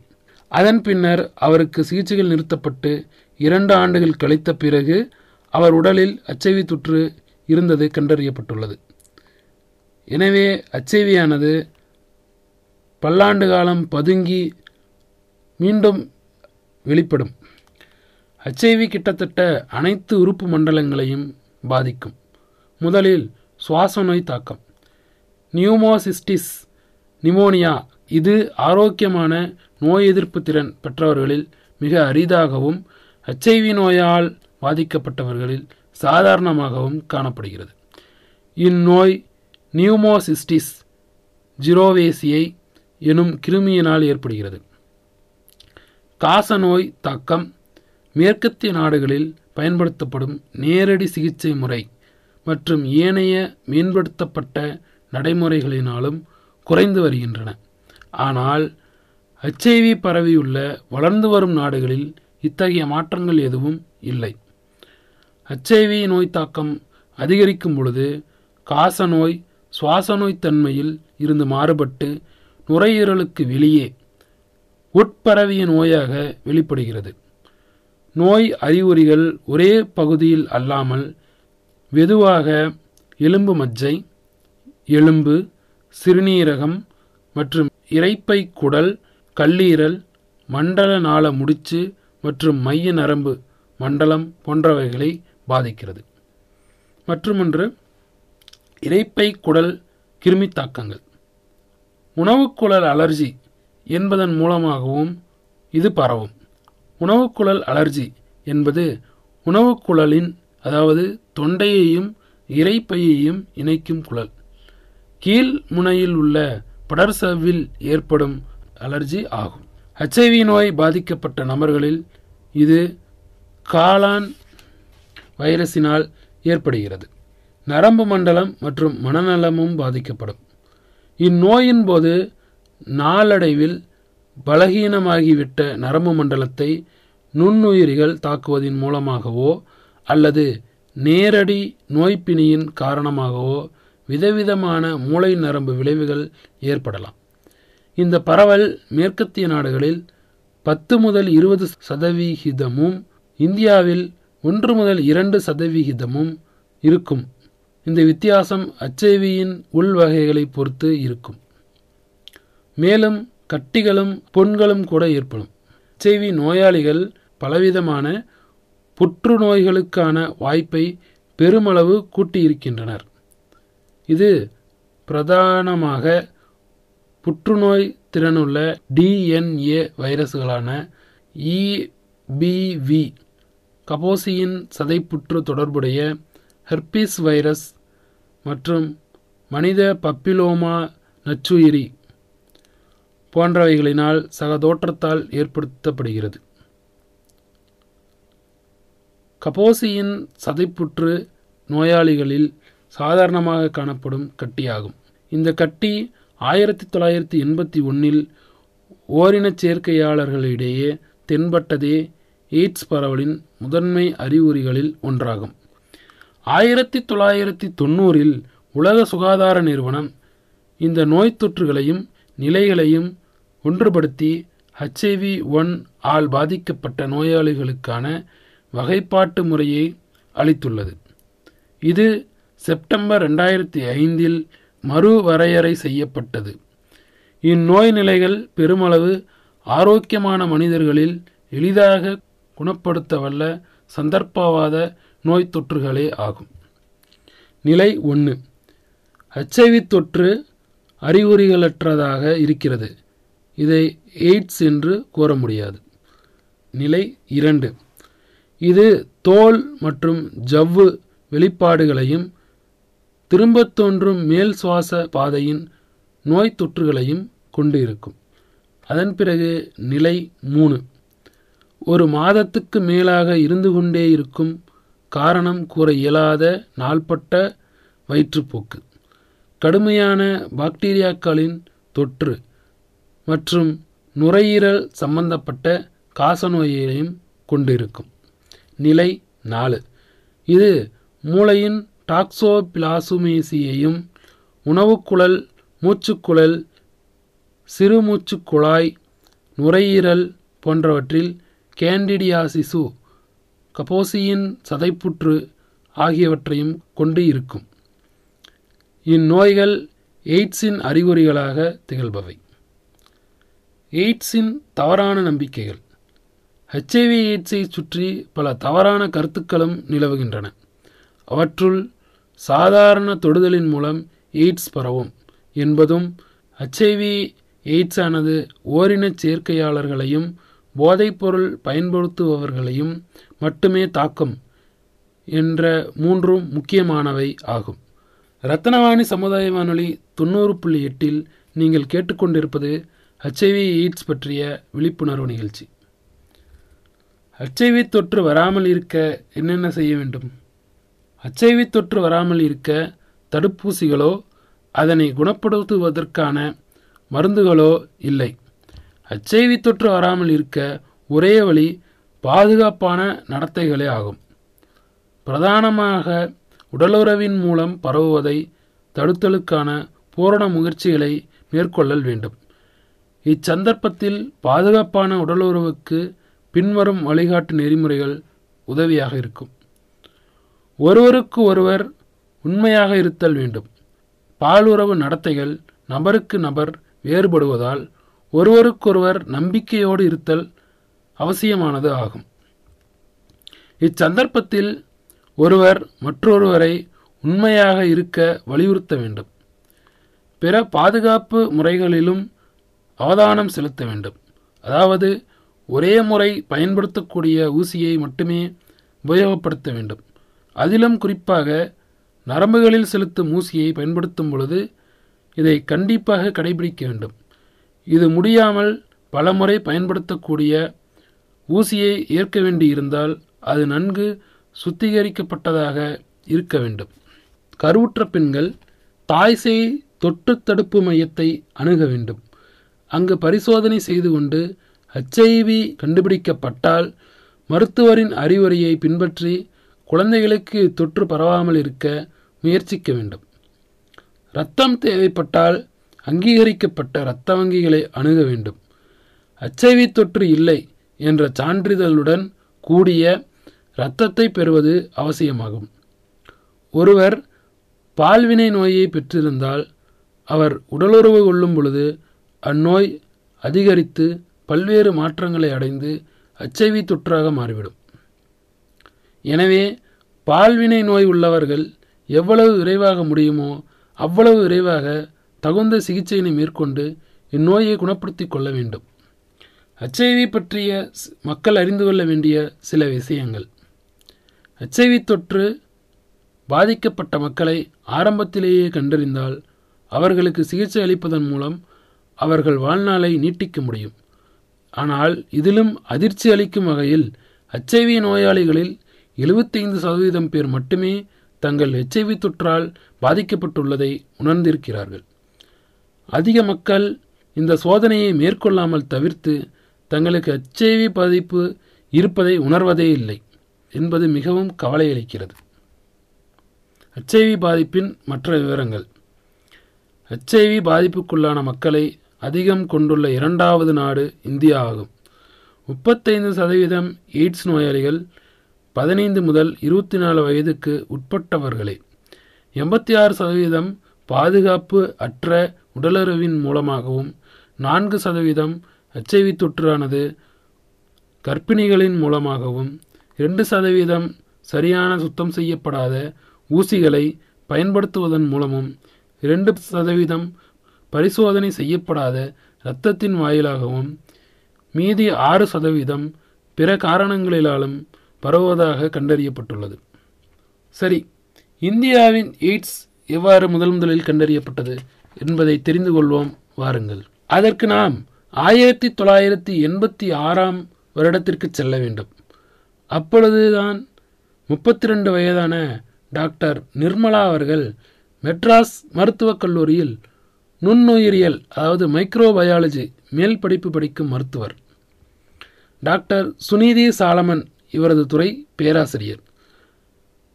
அதன் பின்னர் அவருக்கு சிகிச்சைகள் நிறுத்தப்பட்டு இரண்டு ஆண்டுகள் கழித்த பிறகு அவர் உடலில் அச்சைவி தொற்று இருந்தது கண்டறியப்பட்டுள்ளது. எனவே அச்சைவியானது பல்லாண்டு காலம் பதுங்கி மீண்டும் வெளிப்படும். ஹச்ஐவி கிட்டத்தட்ட அனைத்து உறுப்பு மண்டலங்களையும் பாதிக்கும். முதலில் சுவாச நோய் தாக்கம் நியூமோசிஸ்டிஸ் நிமோனியா இது ஆரோக்கியமான நோய் எதிர்ப்பு திறன் பெற்றவர்களில் மிக அரிதாகவும் ஹெச்ஐவி நோயால் பாதிக்கப்பட்டவர்களில் சாதாரணமாகவும் காணப்படுகிறது. இந்நோய் நியூமோசிஸ்டிஸ் ஜிரோவேசியை எனும் கிருமியினால் ஏற்படுகிறது. காசநோய் தாக்கம் மேற்கத்திய நாடுகளில் பயன்படுத்தப்படும் நேரடி சிகிச்சை முறை மற்றும் ஏனைய மேம்படுத்தப்பட்ட நடைமுறைகளினாலும் குறைந்து வருகின்றன. ஆனால் ஹெச்ஐவி பரவியுள்ள வளர்ந்து வரும் நாடுகளில் இத்தகைய மாற்றங்கள் எதுவும் இல்லை. ஹெச்ஐவி நோய் தாக்கம் அதிகரிக்கும் பொழுது காசநோய் சுவாச நோய் தன்மையில் இருந்து மாறுபட்டு நுரையீரலுக்கு வெளியே உட்பரவிய நோயாக வெளிப்படுகிறது. நோய் அறிகுறிகள் ஒரே பகுதியில் அல்லாமல் வெதுவாக எலும்பு மஜ்ஜை எலும்பு சிறுநீரகம் மற்றும் இரைப்பை குடல் கல்லீரல் மண்டல நாள முடிச்சு மற்றும் மைய நரம்பு மண்டலம் போன்றவைகளை பாதிக்கிறது. மற்றுமொன்று இரைப்பை குடல் கிருமி தாக்கங்கள் உணவுக்குழல் அலர்ஜி என்பதன் மூலமாகவும் இது பரவும். உணவுக்குழல் அலர்ஜி என்பது உணவுக்குழலின் அதாவது தொண்டையையும் இரைப்பையையும் இணைக்கும் குழல். கீழ் முனையில் உள்ள படர்சவில் ஏற்படும் அலர்ஜி ஆகும். ஹச்ஐவி நோய் பாதிக்கப்பட்ட நபர்களில் இது காளான் வைரஸினால் ஏற்படுகிறது. நரம்பு மண்டலம் மற்றும் மனநலமும் பாதிக்கப்படும். இந்நோயின் போது நாளடைவில் பலகீனமாகிவிட்ட நரம்பு மண்டலத்தை நுண்ணுயிரிகள் தாக்குவதன் மூலமாகவோ அல்லது நேரடி நோய்ப்பிணியின் காரணமாகவோ விதவிதமான மூளை நரம்பு விளைவுகள் ஏற்படலாம். இந்த பரவல் மேற்கத்திய நாடுகளில் பத்து முதல் இருபது சதவிகிதமும் இந்தியாவில் ஒன்று முதல் இரண்டு சதவிகிதமும் இருக்கும். இந்த வித்தியாசம் அச்சேவியின் உள்வகைகளை பொறுத்து இருக்கும். மேலும் கட்டிகளும் புண்களும் கூட ஏற்படும். அச்சைவி நோயாளிகள் பலவிதமான புற்றுநோய்களுக்கான வாய்ப்பை பெருமளவு கூட்டியிருக்கின்றனர். இது பிரதானமாக புற்றுநோய் திறனுள்ள டிஎன்ஏ வைரஸ்களான இபிவி கபோசியின் சதைப்புற்று தொடர்புடைய ஹெர்பிஸ் வைரஸ் மற்றும் மனித பப்பிலோமா நச்சுயிரி போன்றவைகளினால் சக தோற்றத்தால் ஏற்படுத்தப்படுகிறது. கபோசியின் சதைப்புற்று நோயாளிகளில் சாதாரணமாக காணப்படும் கட்டியாகும். இந்த கட்டி ஆயிரத்தி தொள்ளாயிரத்தி எண்பத்தி ஒன்றில் ஓரினச் சேர்க்கையாளர்களிடையே தென்பட்டதே எய்ட்ஸ் பரவலின் முதன்மை அறிகுறிகளில் ஒன்றாகும். ஆயிரத்தி தொள்ளாயிரத்தி தொண்ணூறில் உலக சுகாதார நிறுவனம் இந்த நோய் தொற்றுகளையும் நிலைகளையும் ஒன்றுபடுத்தி ஹச்ஐவி ஒன் ஆல் பாதிக்கப்பட்ட நோயாளிகளுக்கான வகைப்பாட்டு முறையை அளித்துள்ளது. இது செப்டம்பர் ரெண்டாயிரத்தி ஐந்தில் மறுவரையறை செய்யப்பட்டது. இந்நோய் நிலைகள் பெருமளவு ஆரோக்கியமான மனிதர்களில் எளிதாக குணப்படுத்தவல்ல சந்தர்ப்பவாத நோய் தொற்றுகளே ஆகும். நிலை ஒன்று. ஹச்ஐவி தொற்று அறிகுறிகளற்றதாக இருக்கிறது. இதை எய்ட்ஸ் என்று கூற முடியாது. நிலை இரண்டு. இது தோல் மற்றும் ஜவ்வு வெளிப்பாடுகளையும் திரும்பத் தோன்றும் மேல் சுவாச பாதையின் நோய் தொற்றுகளையும் கொண்டு இருக்கும் அதன் பிறகு நிலை மூணு. ஒரு மாதத்துக்கு மேலாக இருந்து கொண்டே இருக்கும் காரணம் கூற இயலாத நாள்பட்ட வயிற்றுப்போக்கு. கடுமையான பாக்டீரியாக்களின் தொற்று மற்றும் நுரையீரல் சம்பந்தப்பட்ட காசநோயையும் கொண்டிருக்கும். நிலை நாலு. இது மூளையின் டாக்ஸோபிளாசுமேசியையும் உணவுக்குழல் மூச்சுக்குழல் சிறுமூச்சுக்குழாய் நுரையீரல் போன்றவற்றில் கேண்டிடியாசிசு கபோசியின் சதைப்புற்று ஆகியவற்றையும் கொண்டு இருக்கும். இந்நோய்கள் எய்ட்ஸின் அறிகுறிகளாக திகழ்பவை. எய்ட்ஸின் தவறான நம்பிக்கைகள். ஹெச்ஐவி எய்ட்ஸை சுற்றி பல தவறான கருத்துக்களும் நிலவுகின்றன. அவற்றுள் சாதாரண தொடுதலின் மூலம் எய்ட்ஸ் பரவும் என்பதும் ஹெச்ஐவி எய்ட்ஸானது ஓரினச் சேர்க்கையாளர்களையும் போதைப்பொருள் பயன்படுத்துபவர்களையும் மட்டுமே தாக்கும் என்ற மூன்றும் முக்கியமானவை ஆகும். ரத்னவாணி சமுதாய வானொலி தொண்ணூறு புள்ளி எட்டில் நீங்கள் கேட்டுக்கொண்டிருப்பது ஹெச்ஐவி எய்ட்ஸ் பற்றிய விழிப்புணர்வு நிகழ்ச்சி. ஹெச்ஐவி தொற்று வராமல் இருக்க என்னென்ன செய்ய வேண்டும்? அச்சைவி தொற்று வராமல் இருக்க தடுப்பூசிகளோ அதனை குணப்படுத்துவதற்கான மருந்துகளோ இல்லை. அச்சைவி தொற்று வராமல் இருக்க ஒரே வழி பாதுகாப்பான நடத்தைகளே ஆகும். பிரதானமாக உடலுறவின் மூலம் பரவுவதை தடுத்தலுக்கான பூரண முயற்சிகளை மேற்கொள்ளல் வேண்டும். இச்சந்தர்ப்பத்தில் பாதுகாப்பான உடலுறவுக்கு பின்வரும் வழிகாட்டு நெறிமுறைகள் உதவியாக இருக்கும். ஒருவருக்கு ஒருவர் உண்மையாக இருத்தல் வேண்டும். பாலுறவு நடத்தைகள் நபருக்கு நபர் வேறுபடுவதால் ஒருவருக்கொருவர் நம்பிக்கையோடு இருத்தல் அவசியமானது ஆகும். இச்சந்தர்ப்பத்தில் ஒருவர் மற்றொருவரை உண்மையாக இருக்க வலியுறுத்த வேண்டும். பிற பாதுகாப்பு முறைகளிலும் அவதானம் செலுத்த வேண்டும். அதாவது ஒரே முறை பயன்படுத்தக்கூடிய ஊசியை மட்டுமே உபயோகப்படுத்த வேண்டும். அதிலும் குறிப்பாக நரம்புகளில் செலுத்தும் ஊசியை பயன்படுத்தும் பொழுது இதை கண்டிப்பாக கடைபிடிக்க வேண்டும். இது முடியாமல் பலமுறை பயன்படுத்தக்கூடிய ஊசியை ஏற்க வேண்டியிருந்தால் அது நன்கு சுத்திகரிக்கப்பட்டதாக இருக்க வேண்டும். கருவுற்ற பெண்கள் தாய்சேய் தொற்று தடுப்பு மையத்தை அணுக வேண்டும். அங்கு பரிசோதனை செய்து கொண்டு ஹெச்ஐவி கண்டுபிடிக்கப்பட்டால் மருத்துவரின் அறிவுரையை பின்பற்றி குழந்தைகளுக்கு தொற்று பரவாமல் இருக்க முயற்சிக்க வேண்டும். இரத்தம் தேவைப்பட்டால் அங்கீகரிக்கப்பட்ட இரத்த வங்கிகளை அணுக வேண்டும். அச்சைவி தொற்று இல்லை என்ற சான்றிதழுடன் கூடிய இரத்தத்தை பெறுவது அவசியமாகும். ஒருவர் பால்வினை நோயை பெற்றிருந்தால் அவர் உடலுறவு கொள்ளும் பொழுது அந்நோய் அதிகரித்து பல்வேறு மாற்றங்களை அடைந்து அச்சைவி தொற்றாக மாறிவிடும். எனவே பால்வினை நோய் உள்ளவர்கள் எவ்வளவு விரைவாக முடியுமோ அவ்வளவு விரைவாக தகுந்த சிகிச்சையினை மேற்கொண்டு இந்நோயை குணப்படுத்தி கொள்ள வேண்டும். ஹச்ஐவி பற்றிய மக்கள் அறிந்து கொள்ள வேண்டிய சில விஷயங்கள். ஹச்ஐவி தொற்று பாதிக்கப்பட்ட மக்களை ஆரம்பத்திலேயே கண்டறிந்தால் அவர்களுக்கு சிகிச்சை அளிப்பதன் மூலம் அவர்கள் வாழ்நாளை நீட்டிக்க முடியும். ஆனால் இதிலும் அதிர்ச்சி அளிக்கும் வகையில் ஹச்ஐவி நோயாளிகளில் 75% சதவீதம் பேர் மட்டுமே தங்கள் எச்ஐவி தொற்றால் பாதிக்கப்பட்டுள்ளதை உணர்ந்திருக்கிறார்கள். அதிக மக்கள் இந்த சோதனையை மேற்கொள்ளாமல் தவிர்த்து தங்களுக்கு எச்ஐவி பாதிப்பு இருப்பதை உணர்வதே இல்லை என்பது மிகவும் கவலையளிக்கிறது. ஹெச்ஐவி பாதிப்பின் மற்ற விவரங்கள். ஹெச்ஐவி பாதிப்புக்குள்ளான மக்களை அதிகம் கொண்டுள்ள இரண்டாவது நாடு இந்தியா ஆகும் முப்பத்தைந்து சதவீதம் எய்ட்ஸ் நோயாளிகள் பதினைந்து முதல் இருபத்தி நாலு வயதுக்கு உட்பட்டவர்களே எண்பத்தி ஆறு சதவீதம் பாதுகாப்பு அற்ற உடலுறவின் மூலமாகவும் நான்கு சதவீதம் ஹெச்ஐவி தொற்றானது கர்ப்பிணிகளின் மூலமாகவும் இரண்டு சதவீதம் சரியான சுத்தம் செய்யப்படாத ஊசிகளை பயன்படுத்துவதன் மூலமும் இரண்டு சதவீதம் பரிசோதனை செய்யப்படாத இரத்தத்தின் வாயிலாகவும் மீதி ஆறு சதவீதம் பிற காரணங்களிலாலும் பரவுவதாக கண்டறியப்பட்டுள்ளது. சரி இந்தியாவின் எய்ட்ஸ் எவ்வாறு முதல் முதலில் கண்டறியப்பட்டது என்பதை தெரிந்து கொள்வோம் வாருங்கள். அதற்கு நாம் ஆயிரத்தி தொள்ளாயிரத்தி எண்பத்தி ஆறாம் வருடத்திற்கு செல்ல வேண்டும். அப்பொழுதுதான் முப்பத்தி ரெண்டு வயதான டாக்டர் நிர்மலா அவர்கள் மெட்ராஸ் மருத்துவக் கல்லூரியில் நுண்ணுயிரியல் அதாவது மைக்ரோபயாலஜி மேல் படிப்பு படிக்கும் மருத்துவர். டாக்டர் சுனிதி சாலமன் இவரது துறை பேராசிரியர்.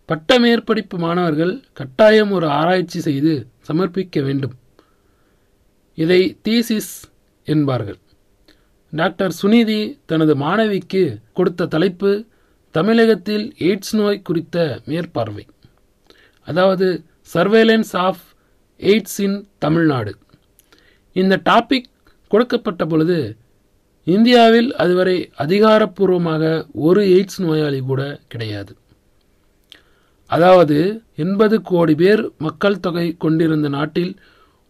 பட்ட மேற்படிப்பு மாணவர்கள் கட்டாயம் ஒரு ஆராய்ச்சி செய்து சமர்ப்பிக்க வேண்டும். இதை தீசிஸ் என்பார்கள். டாக்டர் சுனிதி தனது மாணவிக்கு கொடுத்த தலைப்பு தமிழகத்தில் எய்ட்ஸ் நோய் குறித்த மேற்பார்வை. அதாவது surveillance of AIDS in Tamil Nadu. இந்த டாபிக் கொடுக்கப்பட்ட பொழுது இந்தியாவில் அதுவரை அதிகாரப்பூர்வமாக ஒரு எய்ட்ஸ் நோயாளி கூட கிடையாது. அதாவது எண்பது கோடி பேர் மக்கள் தொகை கொண்டிருந்த நாட்டில்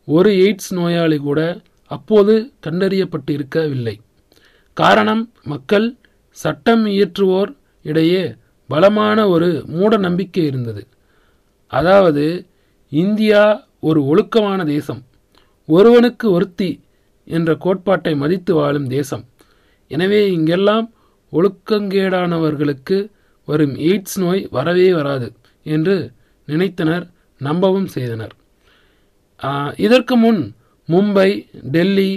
ஒரு எய்ட்ஸ் நோயாளி கூட அப்போது கண்டறியப்பட்டிருக்கவில்லை. காரணம் மக்கள் சட்டம் இயற்றுவோர் இடையே பலமான ஒரு மூட நம்பிக்கை இருந்தது. அதாவது இந்தியா ஒரு ஒழுக்கமான தேசம். ஒருவனுக்கு ஒருத்தி என்ற கோட்பாட்டை மதித்து வாழும் தேசம். எனவே இங்கெல்லாம் ஒழுக்கங்கேடானவர்களுக்கு வரும் எய்ட்ஸ் நோய் வரவே வராது என்று நினைத்தனர் நம்பவும் செய்தனர். இதற்கு முன் மும்பை டெல்லி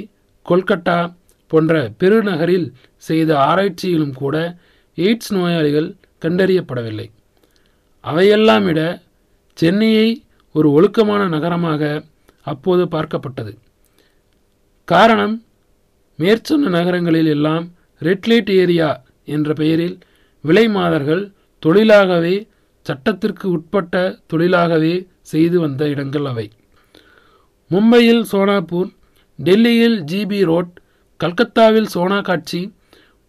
கொல்கட்டா போன்ற பெருநகரில் செய்த ஆராய்ச்சியிலும் கூட எய்ட்ஸ் நோயாளிகள் கண்டறியப்படவில்லை. அவையெல்லாம் விட சென்னையை ஒரு ஒழுக்கமான நகரமாக அப்போது பார்க்கப்பட்டது. காரணம் மேற்சொன்ன நகரங்களில் எல்லாம் ரெட்லைட் ஏரியா என்ற பெயரில் விலை மாதர்கள் தொழிலாகவே சட்டத்திற்கு உட்பட்ட தொழிலாகவே செய்து வந்த இடங்கள் அவை. மும்பையில் சோனாப்பூர் டெல்லியில் ஜிபி ரோட் கல்கத்தாவில் சோனா காட்சி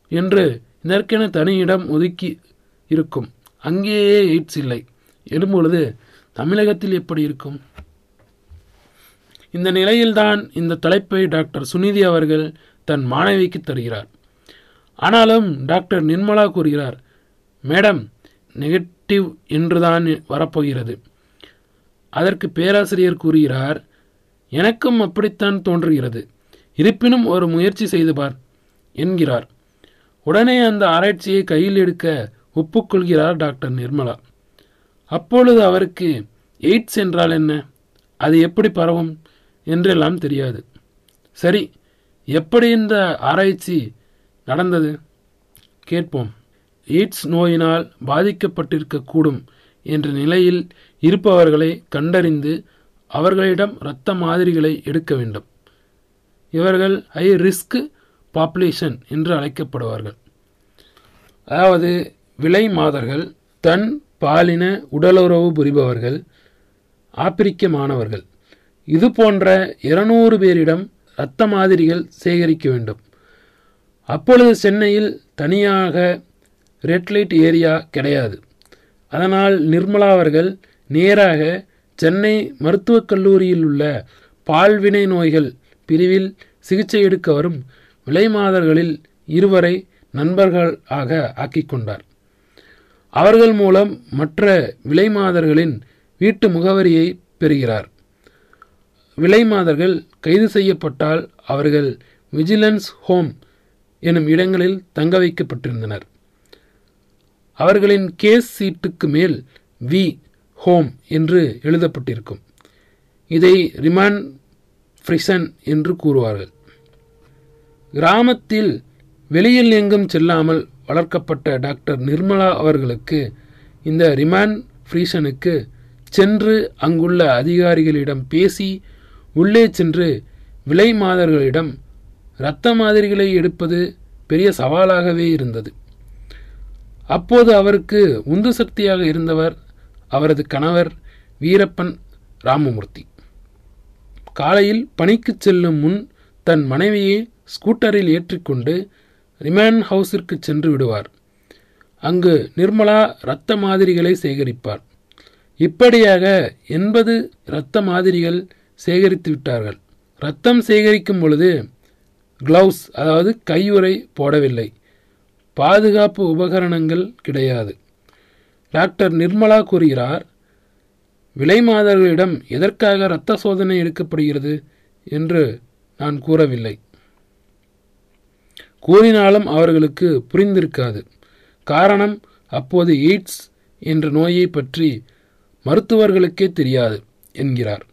என்று இதற்கென தனி இடம் ஒதுக்கி இருக்கும். அங்கேயே எய்ட்ஸ் இல்லை. எனும்பொழுது தமிழகத்தில் எப்படி இருக்கும்? இந்த நிலையில்தான் இந்த தலைப்பை டாக்டர் சுனிதி அவர்கள் தன் மாணவிக்கு தருகிறார். ஆனாலும் டாக்டர் நிர்மலா கூறுகிறார் மேடம் நெகட்டிவ் என்றுதான் வரப்போகிறது. அதற்கு பேராசிரியர் கூறுகிறார் எனக்கும் அப்படித்தான் தோன்றுகிறது. இருப்பினும் ஒரு முயற்சி செய்து பார் என்கிறார். உடனே அந்த ஆராய்ச்சியை கையில் எடுக்க ஒப்புக்கொள்கிறார் டாக்டர் நிர்மலா. அப்பொழுது அவருக்கு எய்ட்ஸ் என்றால் என்ன? அது எப்படி பரவும்? என்றெல்லாம் தெரியாது. சரி எப்படி இந்த ஆராய்ச்சி நடந்தது? கேட்போம். எய்ட்ஸ் நோயினால் பாதிக்கப்பட்டிருக்கக்கூடும் என்ற நிலையில் இருப்பவர்களை கண்டறிந்து அவர்களிடம் இரத்த மாதிரிகளை எடுக்க வேண்டும். இவர்கள் ஹை ரிஸ்க் பாப்புலேஷன் என்று அழைக்கப்படுவார்கள். அதாவது விலை மாதர்கள் தன் பாலின உடலுறவு புரிபவர்கள் ஆப்பிரிக்க மாணவர்கள். இது போன்ற இருநூறு பேரிடம் இரத்த மாதிரிகள் சேகரிக்க வேண்டும். அப்பொழுது சென்னையில் தனியாக ரெட்லைட் ஏரியா கிடையாது. அதனால் நிர்மலா அவர்கள் நேராக சென்னை மருத்துவக் கல்லூரியில் உள்ள பால்வினை நோய்கள் பிரிவில் சிகிச்சை எடுக்க வரும் விலைமாதர்களில் இருவரை நண்பர்களாக ஆக்கிக் கொண்டார். அவர்கள் மூலம் மற்ற விலைமாதர்களின் வீட்டு முகவரியை பெறுகிறார். விலைமாதர்கள் கைது செய்யப்பட்டால் அவர்கள் விஜிலன்ஸ் ஹோம் எனும் இடங்களில் தங்க வைக்கப்பட்டிருந்தனர். அவர்களின் கேஸ் சீட்டுக்கு மேல் வி ஹோம் என்று எழுதப்பட்டிருக்கும். இதை ரிமாண்ட் ஃப்ரிசன் என்று கூறுவார்கள். கிராமத்தில் வெளியில் எங்கும் செல்லாமல் வளர்க்கப்பட்ட டாக்டர் நிர்மலா அவர்களுக்கு இந்த ரிமாண்ட் ஃப்ரீசனுக்கு சென்று அங்குள்ள அதிகாரிகளிடம் பேசி உள்ளே சென்று விலை மாதர்களிடம் இரத்த மாதிரிகளை எடுப்பது பெரிய சவாலாகவே இருந்தது. அப்போது அவருக்கு உந்து சக்தியாக இருந்தவர் அவரது கணவர் வீரப்பன் ராமமூர்த்தி. காலையில் பணிக்கு செல்லும் முன் தன் மனைவியை ஸ்கூட்டரில் ஏற்றிக்கொண்டு ரிமேன் ஹவுஸிற்கு சென்று விடுவார். அங்கு நிர்மலா இரத்த மாதிரிகளை சேகரிப்பார். இப்படியாக எண்பது இரத்த மாதிரிகள் சேகரித்து விட்டார்கள். ரத்தம் சேகரிக்கும் பொழுது கிளவுஸ் அதாவது கையுறை போடவில்லை. பாதுகாப்பு உபகரணங்கள் கிடையாது. டாக்டர் நிர்மலா கூறுகிறார் விலை மாதர்களிடம் எதற்காக இரத்த சோதனை எடுக்கப்படுகிறது? என்று நான் கூறவில்லை. கூறினாலும் அவர்களுக்கு புரிந்திருக்காது. காரணம் அப்போது எய்ட்ஸ் என்ற நோயை பற்றி மருத்துவர்களுக்கே தெரியாது என்கிறார்.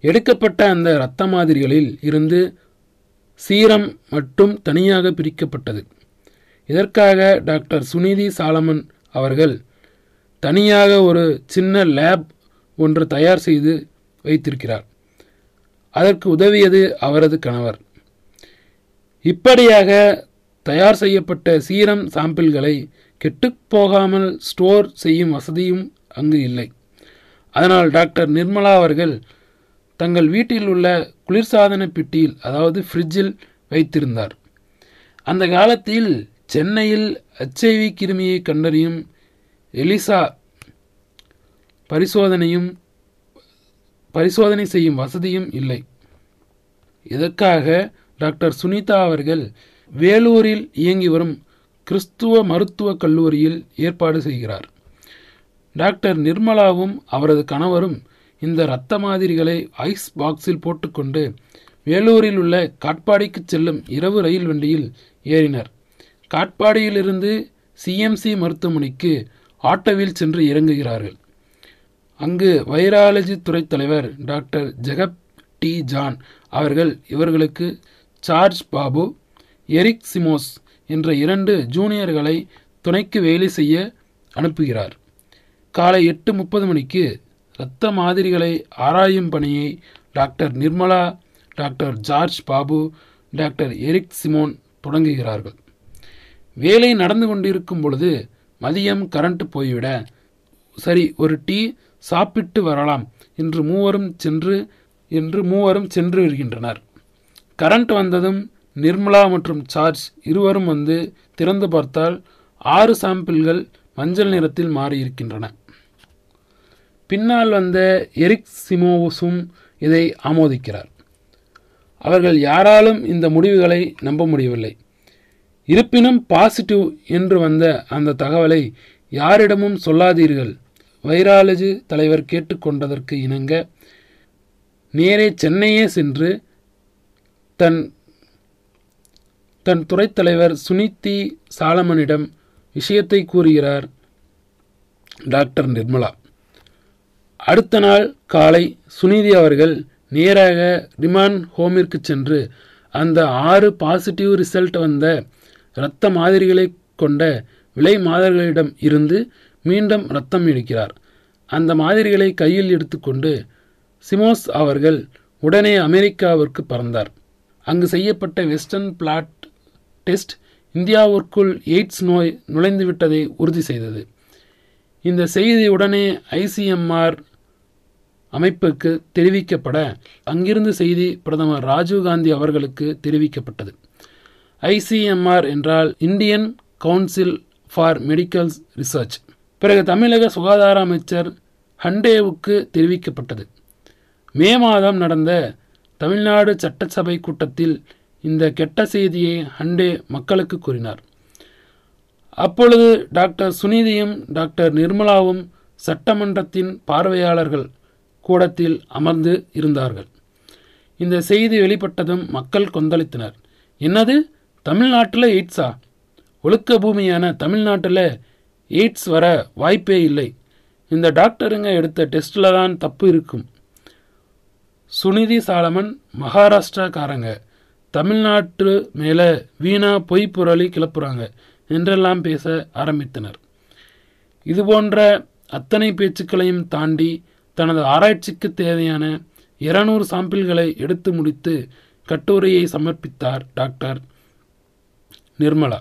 எடுக்கப்பட்ட அந்த இரத்த மாதிரிகளில் இருந்து சீரம் மட்டும் தனியாக பிரிக்கப்பட்டது. இதற்காக டாக்டர் சுனிதி சாலமன் அவர்கள் தனியாக ஒரு சின்ன லேப் ஒன்று தயார் செய்து வைத்திருக்கிறார். அதற்கு உதவியது அவரது கணவர். இப்படியாக தயார் செய்யப்பட்ட சீரம் சாம்பிள்களை கெட்டுப்போகாமல் ஸ்டோர் செய்யும் வசதியும் அங்கு இல்லை. அதனால் டாக்டர் நிர்மலா அவர்கள் தங்கள் வீட்டில் உள்ள குளிர்சாதன பெட்டியில் அதாவது ஃப்ரிட்ஜில் வைத்திருந்தார். அந்த காலத்தில் சென்னையில் ஹெச்ஐவி கிருமியை கண்டறியும் எலிசா பரிசோதனையும் பரிசோதனை செய்யும் வசதியும் இல்லை. இதற்காக டாக்டர் சுனிதா அவர்கள் வேலூரில் இயங்கி வரும் கிறிஸ்துவ மருத்துவக் கல்லூரியில் ஏற்பாடு செய்கிறார். டாக்டர் நிர்மலாவும் அவரது கணவரும் இந்த இரத்த மாதிரிகளை ஐஸ் பாக்ஸில் போட்டுக்கொண்டு வேலூரில் உள்ள காட்பாடிக்கு செல்லும் இரவு ரயில் வண்டியில் ஏறினர். காட்பாடியிலிருந்து சிஎம்சி மருத்துவமனைக்கு ஆட்டோவில் சென்று இறங்குகிறார்கள். அங்கு வைராலஜி துறை தலைவர் டாக்டர் ஜெகப் டி ஜான் அவர்கள் இவர்களுக்கு சார்ஜ் பாபு எரிக் சிமோஸ் என்ற இரண்டு ஜூனியர்களை துணைக்கு வேலை செய்ய அனுப்புகிறார். காலை எட்டு முப்பது மணிக்கு இரத்த மாதிரிகளை ஆராயும் பணியை doctor Nirmala doctor George Babu doctor Eric Simon தொடங்குகிறார்கள். வேலை நடந்து கொண்டிருக்கும் பொழுது மதியம் கரண்ட் போய்விட சரி ஒரு டீ சாப்பிட்டு வரலாம் என்று மூவரும் சென்று என்று மூவரும் சென்று வருகின்றனர் கரண்ட் வந்ததும் நிர்மலா மற்றும் சார்ஜ் இருவரும் வந்து திறந்து பார்த்தால் ஆறு சாம்பிள்கள் மஞ்சள் நிறத்தில் மாறியிருக்கின்றன. பின்னால் வந்த எரிக் சிமோவுசும் இதை ஆமோதிக்கிறார். அவர்கள் யாராலும் இந்த முடிவுகளை நம்ப முடியவில்லை. இருப்பினும் பாசிட்டிவ் என்று வந்த அந்த தகவலை யாரிடமும் சொல்லாதீர்கள். வைராலஜி தலைவர் கேட்டுக்கொண்டதற்கு இணங்க நேரே சென்னையே சென்று தன் தன் துறைத் தலைவர் சாலமனிடம் விஷயத்தை கூறுகிறார் டாக்டர் நிர்மலா. அடுத்த நாள் காலை சுனிதி அவர்கள் நேராக ரிமாண்ட் ஹோமிற்கு சென்று அந்த ஆறு பாசிட்டிவ் ரிசல்ட் வந்த இரத்த மாதிரிகளை கொண்ட விலை மாதர்களிடம் இருந்து மீண்டும் ரத்தம் எடுக்கிறார். அந்த மாதிரிகளை கையில் எடுத்துக்கொண்டு சிமோஸ் அவர்கள் உடனே அமெரிக்காவிற்கு பறந்தார். அங்கு செய்யப்பட்ட வெஸ்டர்ன் பிளாட் டெஸ்ட் இந்தியாவிற்குள் எய்ட்ஸ் நோய் நுழைந்துவிட்டதை உறுதி செய்தது. இந்த செய்தி உடனே ஐசிஎம்ஆர் அமைப்புக்கு தெரிவிக்கப்பட அங்கிருந்து செய்தி பிரதமர் ராஜீவ்காந்தி அவர்களுக்கு தெரிவிக்கப்பட்டது. ஐசிஎம்ஆர் என்றால் Indian council for medical research. பிறகு தமிழக சுகாதார அமைச்சர் ஹண்டேவுக்கு தெரிவிக்கப்பட்டது. மே மாதம் நடந்த தமிழ்நாடு சட்டசபை கூட்டத்தில் இந்த கெட்ட செய்தியை ஹண்டே மக்களுக்கு கூறினார். அப்பொழுது டாக்டர் சுனிதியும் டாக்டர் நிர்மலாவும் சட்டமன்றத்தின் பார்வையாளர்கள் கூடத்தில் அமர்ந்து இருந்தார்கள். இந்த செய்தி வெளிப்பட்டதும் மக்கள் கொந்தளித்தனர். என்னது? தமிழ்நாட்டில் எய்ட்ஸா? ஒழுக்க பூமியான தமிழ்நாட்டில் எய்ட்ஸ் வர வாய்ப்பே இல்லை. இந்த டாக்டருங்க எடுத்த டெஸ்ட்டில் தான் தப்பு இருக்கும். சுனிதி சாலமன் மகாராஷ்டிராக்காரங்க. தமிழ்நாட்டு மேலே வீணா பொய் புரளி கிளப்புறாங்க என்றெல்லாம் பேச ஆரம்பித்தனர். இதுபோன்ற அத்தனை பேச்சுக்களையும் தாண்டி தனது ஆராய்ச்சிக்கு தேவையான இருநூறு சாம்பிள்களை எடுத்து முடித்து கட்டுரையை சமர்ப்பித்தார் டாக்டர் நிர்மலா.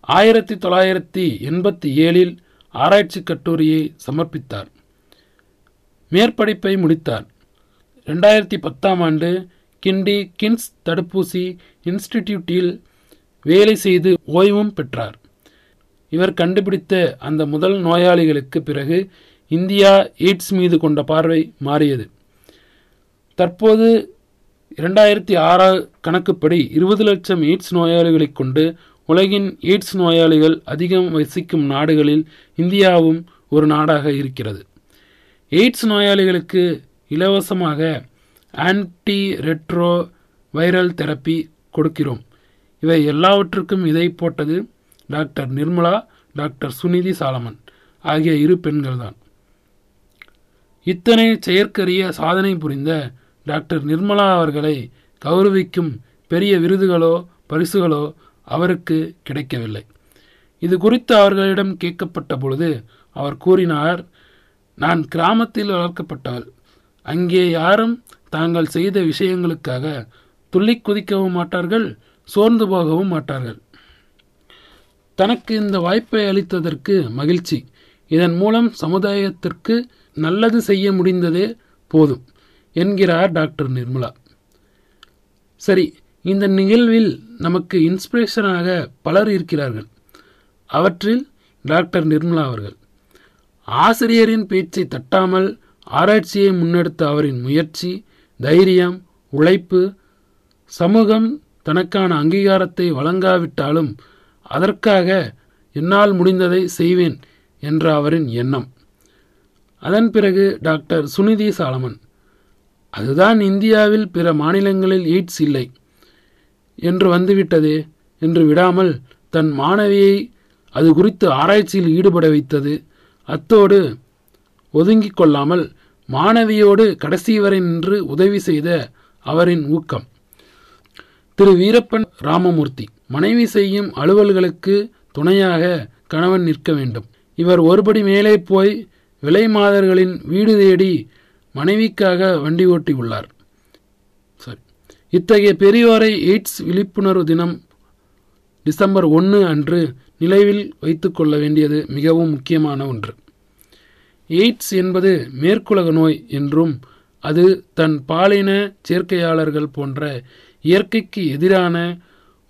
ஆயிரத்தி தொள்ளாயிரத்தி எண்பத்தி ஏழில் ஆராய்ச்சி கட்டுரையை சமர்ப்பித்தார். மேற்படிப்பை முடித்தார். ரெண்டாயிரத்தி பத்தாம் ஆண்டு கிண்டி கின்ஸ் தடுப்பூசி இன்ஸ்டிடியூட்டில் வேலை செய்து ஓய்வும் பெற்றார். இவர் கண்டுபிடித்த அந்த முதல் நோயாளிகளுக்கு பிறகு இந்தியா எய்ட்ஸ் மீது கொண்ட பார்வை மாறியது. தற்போது இரண்டாயிரத்தி ஆறா கணக்குப்படி இருபது லட்சம் எய்ட்ஸ் நோயாளிகளைக் கொண்டு உலகின் எய்ட்ஸ் நோயாளிகள் அதிகம் வசிக்கும் நாடுகளில் இந்தியாவும் ஒரு நாடாக இருக்கிறது. எய்ட்ஸ் நோயாளிகளுக்கு இலவசமாக ஆன்டி ரெட்ரோ வைரல் தெரப்பி கொடுக்கிறோம். இவை எல்லாவற்றுக்கும் இதை போட்டது டாக்டர் நிர்மலா டாக்டர் சுனிதி சாலமன் ஆகிய இரு பெண்கள்தான். இத்தனை செயற்கரிய சாதனை புரிந்த டாக்டர் நிர்மலா அவர்களை கௌரவிக்கும் பெரிய விருதுகளோ பரிசுகளோ அவருக்கு கிடைக்கவில்லை. இது குறித்து அவர்களிடம் கேட்கப்பட்ட பொழுது அவர் கூறினார் நான் கிராமத்தில் வளர்க்கப்பட்டவள். அங்கே யாரும் தாங்கள் செய்த விஷயங்களுக்காக துள்ளி குதிக்கவும் மாட்டார்கள் சோர்ந்து போகவும் மாட்டார்கள். தனக்கு இந்த வாய்ப்பை அளித்ததற்கு மகிழ்ச்சி. இதன் மூலம் சமுதாயத்திற்கு நல்லது செய்ய முடிந்ததே போதும் என்கிறார் டாக்டர் நிர்மலா. சரி இந்த நிகழ்வில் நமக்கு இன்ஸ்பிரேஷனாக பலர் இருக்கிறார்கள். அவற்றில் டாக்டர் நிர்மலா அவர்கள் ஆசிரியரின் பேச்சை தட்டாமல் ஆராய்ச்சியை முன்னெடுத்த அவரின் முயற்சி தைரியம் உழைப்பு சமூகம் தனக்கான அங்கீகாரத்தை வழங்காவிட்டாலும் அதற்காக என்னால் முடிந்ததை செய்வேன் என்ற அவரின் எண்ணம். அதன் பிறகு டாக்டர் சுனிதி சாலமன் அதுதான் இந்தியாவில் பிற மாநிலங்களில் எய்ட்ஸ் இல்லை. என்று வந்துவிட்டதே என்று விடாமல் தன் மாணவியை அது குறித்து ஆராய்ச்சியில் ஈடுபட வைத்தது. அத்தோடு ஒதுங்கிக் கொள்ளாமல் மாணவியோடு கடைசி வரை நின்று உதவி செய்த அவரின் ஊக்கம். திரு. வீரப்பன் ராமமூர்த்தி மனைவி செய்யும் அலுவல்களுக்கு துணையாக கணவன் நிற்க வேண்டும். இவர் ஒருபடி மேலே போய் விலை மாதர்களின் வீடு தேடி மனைவிக்காக வண்டி ஓட்டி உள்ளார். சரி இத்தகைய பெரியோரை எய்ட்ஸ் விழிப்புணர்வு தினம் டிசம்பர் ஒன்று அன்று நிலைவில் வைத்துக்கொள்ள வேண்டியது மிகவும் முக்கியமான ஒன்று. எய்ட்ஸ் என்பது மேற்குலக நோய் என்றும் அது தன் பாலின சேர்க்கையாளர்கள் போன்ற இயற்கைக்கு எதிரான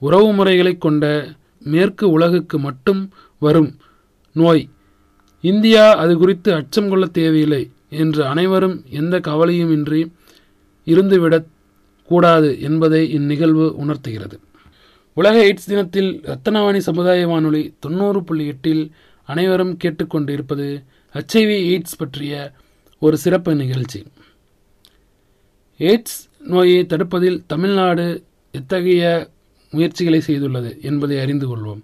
உறவு முறைகளை கொண்ட மேற்கு உலகுக்கு மட்டும் வரும் நோய் இந்தியா அது குறித்து அச்சம் கொள்ள தேவையில்லை என்று அனைவரும் எந்த கவலையும் இன்றி இருந்துவிடக் கூடாது என்பதை இந்நிகழ்வு உணர்த்துகிறது. உலக எய்ட்ஸ் தினத்தில் ரத்தனவாணி சமுதாய வானொலி தொண்ணூறு புள்ளி எட்டில் அனைவரும் கேட்டுக்கொண்டிருப்பது ஹச்ஐவி எய்ட்ஸ் பற்றிய ஒரு சிறப்பு நிகழ்ச்சி. எய்ட்ஸ் நோயை தடுப்பதில் தமிழ்நாடு எத்தகைய முயற்சிகளை செய்துள்ளது என்பதை அறிந்து கொள்வோம்.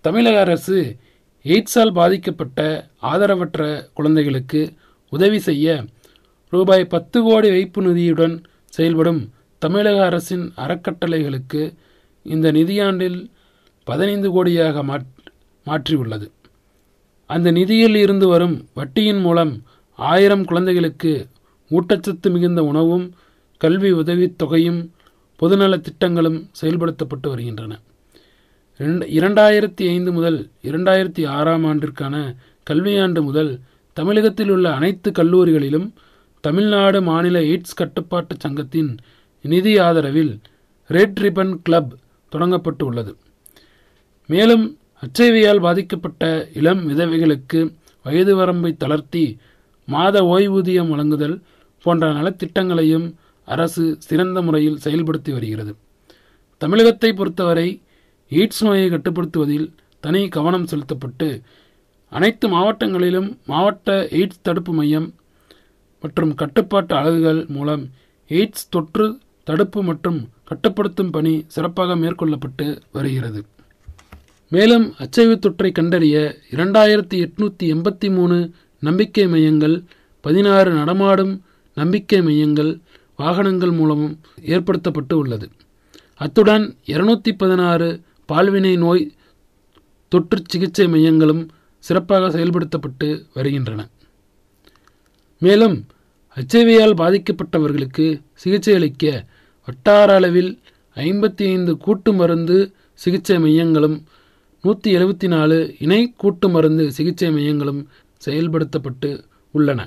தமிழக அரசு எய்ட்ஸால் பாதிக்கப்பட்ட ஆதரவற்ற குழந்தைகளுக்கு உதவி செய்ய ரூபாய் பத்து கோடி வைப்பு நிதியுடன் செயல்படும் தமிழக அரசின் அறக்கட்டளைகளுக்கு இந்த நிதியாண்டில் பதினைந்து கோடியாக மாற்றியுள்ளது. அந்த நிதியில் இருந்து வரும் வட்டியின் மூலம் ஆயிரம் குழந்தைகளுக்கு ஊட்டச்சத்து மிகுந்த உணவும் கல்வி உதவித்தொகையும் தொகையும் பொதுநல திட்டங்களும் செயல்படுத்தப்பட்டு வருகின்றன. இரண்டாயிரத்தி ஐந்து முதல் இரண்டாயிரத்தி ஆறாம் ஆண்டிற்கான கல்வியாண்டு முதல் தமிழகத்தில் உள்ள அனைத்து கல்லூரிகளிலும் தமிழ்நாடு மாநில எய்ட்ஸ் கட்டுப்பாட்டு சங்கத்தின் நிதி ஆதரவில் ரெட் ரிபன் கிளப் தொடங்கப்பட்டு உள்ளது மேலும் ஹச்ஐவியால் பாதிக்கப்பட்ட இளம் விதவைகளுக்கு வயது வரம்பை தளர்த்தி மாத ஓய்வூதியம் வழங்குதல் போன்ற நலத்திட்டங்களையும் அரசு சிறந்த முறையில் செயல்படுத்தி வருகிறது. தமிழகத்தை பொறுத்தவரை எய்ட்ஸ் நோயை கட்டுப்படுத்துவதில் தனி கவனம் செலுத்தப்பட்டு அனைத்து மாவட்டங்களிலும் மாவட்ட எய்ட்ஸ் தடுப்பு மையம் மற்றும் கட்டுப்பாட்டு அலகுகள் மூலம் எய்ட்ஸ் தொற்று தடுப்பு மற்றும் கட்டுப்படுத்தும் பணி சிறப்பாக மேற்கொள்ளப்பட்டு வருகிறது. மேலும் அச்சைவு தொற்றை கண்டறிய இரண்டாயிரத்தி எட்நூற்றி எண்பத்தி மூணு நம்பிக்கை மையங்கள் பதினாறு நடமாடும் நம்பிக்கை மையங்கள் வாகனங்கள் மூலமும் ஏற்படுத்தப்பட்டு உள்ளது. அத்துடன் இருநூத்தி பதினாறு பால்வினை நோய் தொற்று சிகிச்சை மையங்களும் சிறப்பாக செயல்படுத்தப்பட்டு வருகின்றன. மேலும் ஹெச்ஐவியால் பாதிக்கப்பட்டவர்களுக்கு சிகிச்சை அளிக்க வட்டார அளவில் ஐம்பத்தி ஐந்து கூட்டு மருந்து சிகிச்சை மையங்களும் நூற்றி எழுபத்தி நாலு இணை கூட்டு மருந்து சிகிச்சை மையங்களும் செயல்படுத்தப்பட்டு உள்ளன.